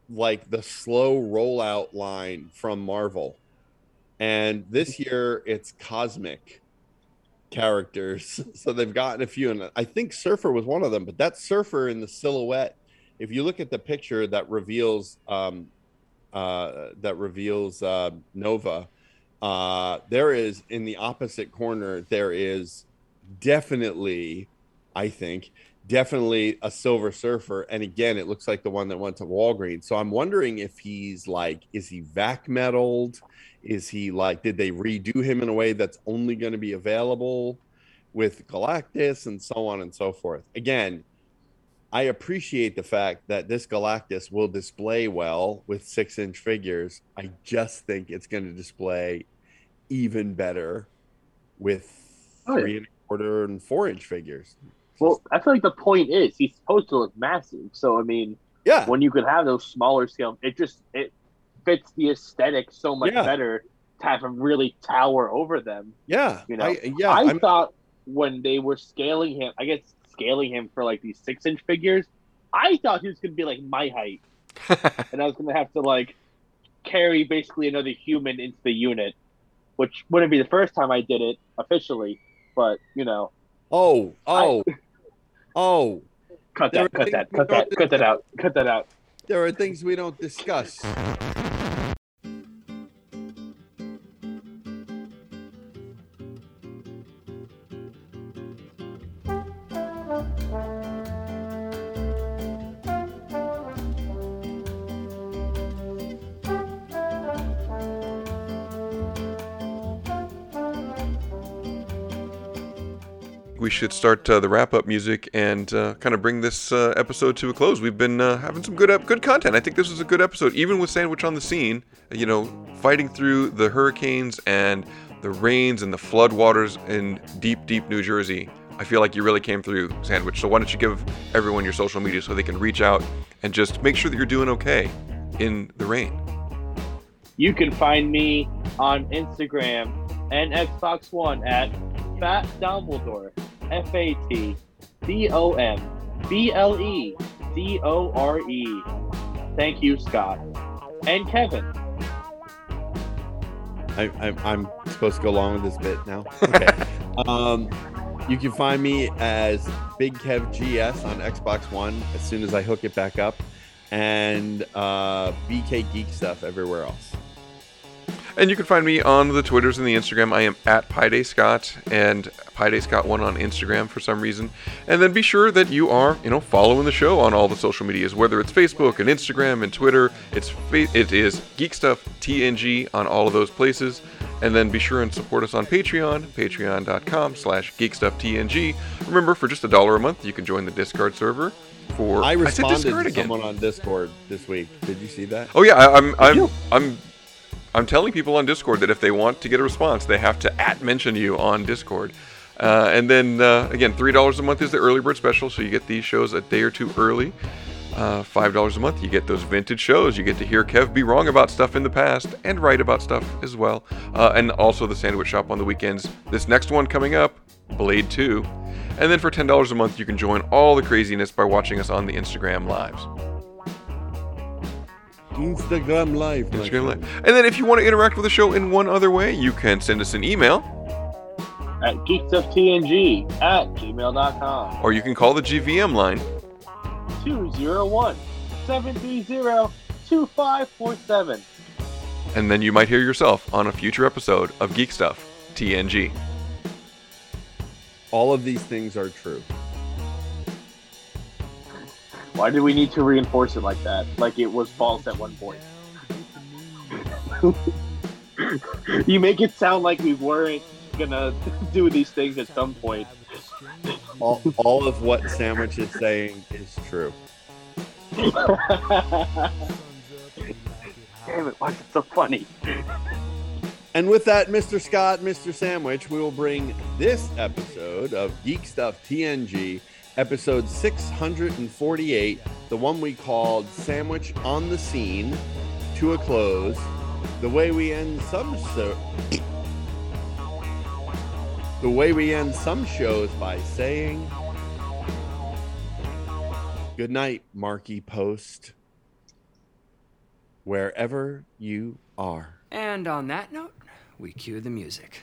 like the slow rollout line from Marvel. And this year it's cosmic characters. So they've gotten a few and I think Surfer was one of them, but that Surfer in the silhouette, if you look at the picture that reveals um uh that reveals uh Nova, uh there is in the opposite corner there is definitely I think definitely a silver surfer and again it looks like the one that went to walgreens. So i'm wondering if he's like is he vac metaled is he like did they redo him in a way that's only going to be available with galactus and so on and so forth? Again i appreciate the fact that this galactus will display well with six inch figures. I just think it's going to display even better with Oh, yeah. three and a quarter and four inch figures Well, I feel like the point is he's supposed to look massive. So I mean, yeah, when you can have those smaller scale, it just it fits the aesthetic so much Yeah. better to have him really tower over them. Yeah, You know, I- yeah, I I'm- thought when they were scaling him, I guess scaling him for like these six inch figures, I thought he was gonna be like my height, and I was gonna have to like carry basically another human into the unit, which wouldn't be the first time I did it officially, but you know. Oh, oh, oh. Cut that, cut that, cut that, cut that out, cut that out. There are things we don't discuss. Should start uh, the wrap up music and uh, kind of bring this uh, episode to a close. We've been uh, having some good good content. I think this was a good episode, even with Sandwich on the scene. You know, fighting through the hurricanes and the rains and the floodwaters in deep, deep New Jersey. I feel like you really came through, Sandwich. So why don't you give everyone your social media so they can reach out and just make sure that you're doing okay in the rain. You can find me on Instagram and Xbox One at Fat Dumbledore. F A T D O M B L E D O R E. Thank you, Scott. And Kevin. I, I, I'm supposed to go along with this bit now. Okay. um, you can find me as Big Kev GS on Xbox One as soon as I hook it back up, and uh, BK Geek Stuff everywhere else. And you can find me on the Twitters and the Instagram. I am at PyDayScott and PyDayScott1 on Instagram for some reason. And then be sure that you are, you know, following the show on all the social medias, whether it's Facebook and Instagram and Twitter. It's fa- it is Geek Stuff TNG on all of those places. And then be sure and support us on Patreon, patreon.com slash geekstufftng. Remember, for just a dollar a month, you can join the Discord server for... I responded Discord to someone on Discord this week. Did you see that? Oh yeah, I, I'm I'm I'm I'm telling people on Discord that if they want to get a response, they have to at mention you on Discord. Uh, and then uh, again, three dollars a month is the early bird special, so you get these shows a day or two early. Uh, Five dollars a month, you get those vintage shows. You get to hear Kev be wrong about stuff in the past and right about stuff as well. Uh, and also the Sandwich Shop on the weekends. This next one coming up, Blade Two. And then for ten dollars a month, you can join all the craziness by watching us on the Instagram lives. Instagram Live. Instagram. Live. And then if you want to interact with the show in one other way, you can send us an email At geekstufftng at gmail.com. or you can call the GVM line. 201 730 2547. And then you might hear yourself on a future episode of Geek Stuff TNG. All of these things are true. Why do we need to reinforce it like that? Like it was false at one point. you make it sound like we weren't gonna do these things at some point. All, all of what Sandwich is saying is true. Damn it, why is it so funny? And with that, Mr. Scott, Mr. Sandwich, we will bring this episode of Geek Stuff TNG, episode 648, the one we called Sandwich on the Scene, to a close. The way we end some so the way we end some shows by saying good night, Markie Post, wherever you are. And on that note, we cue the music.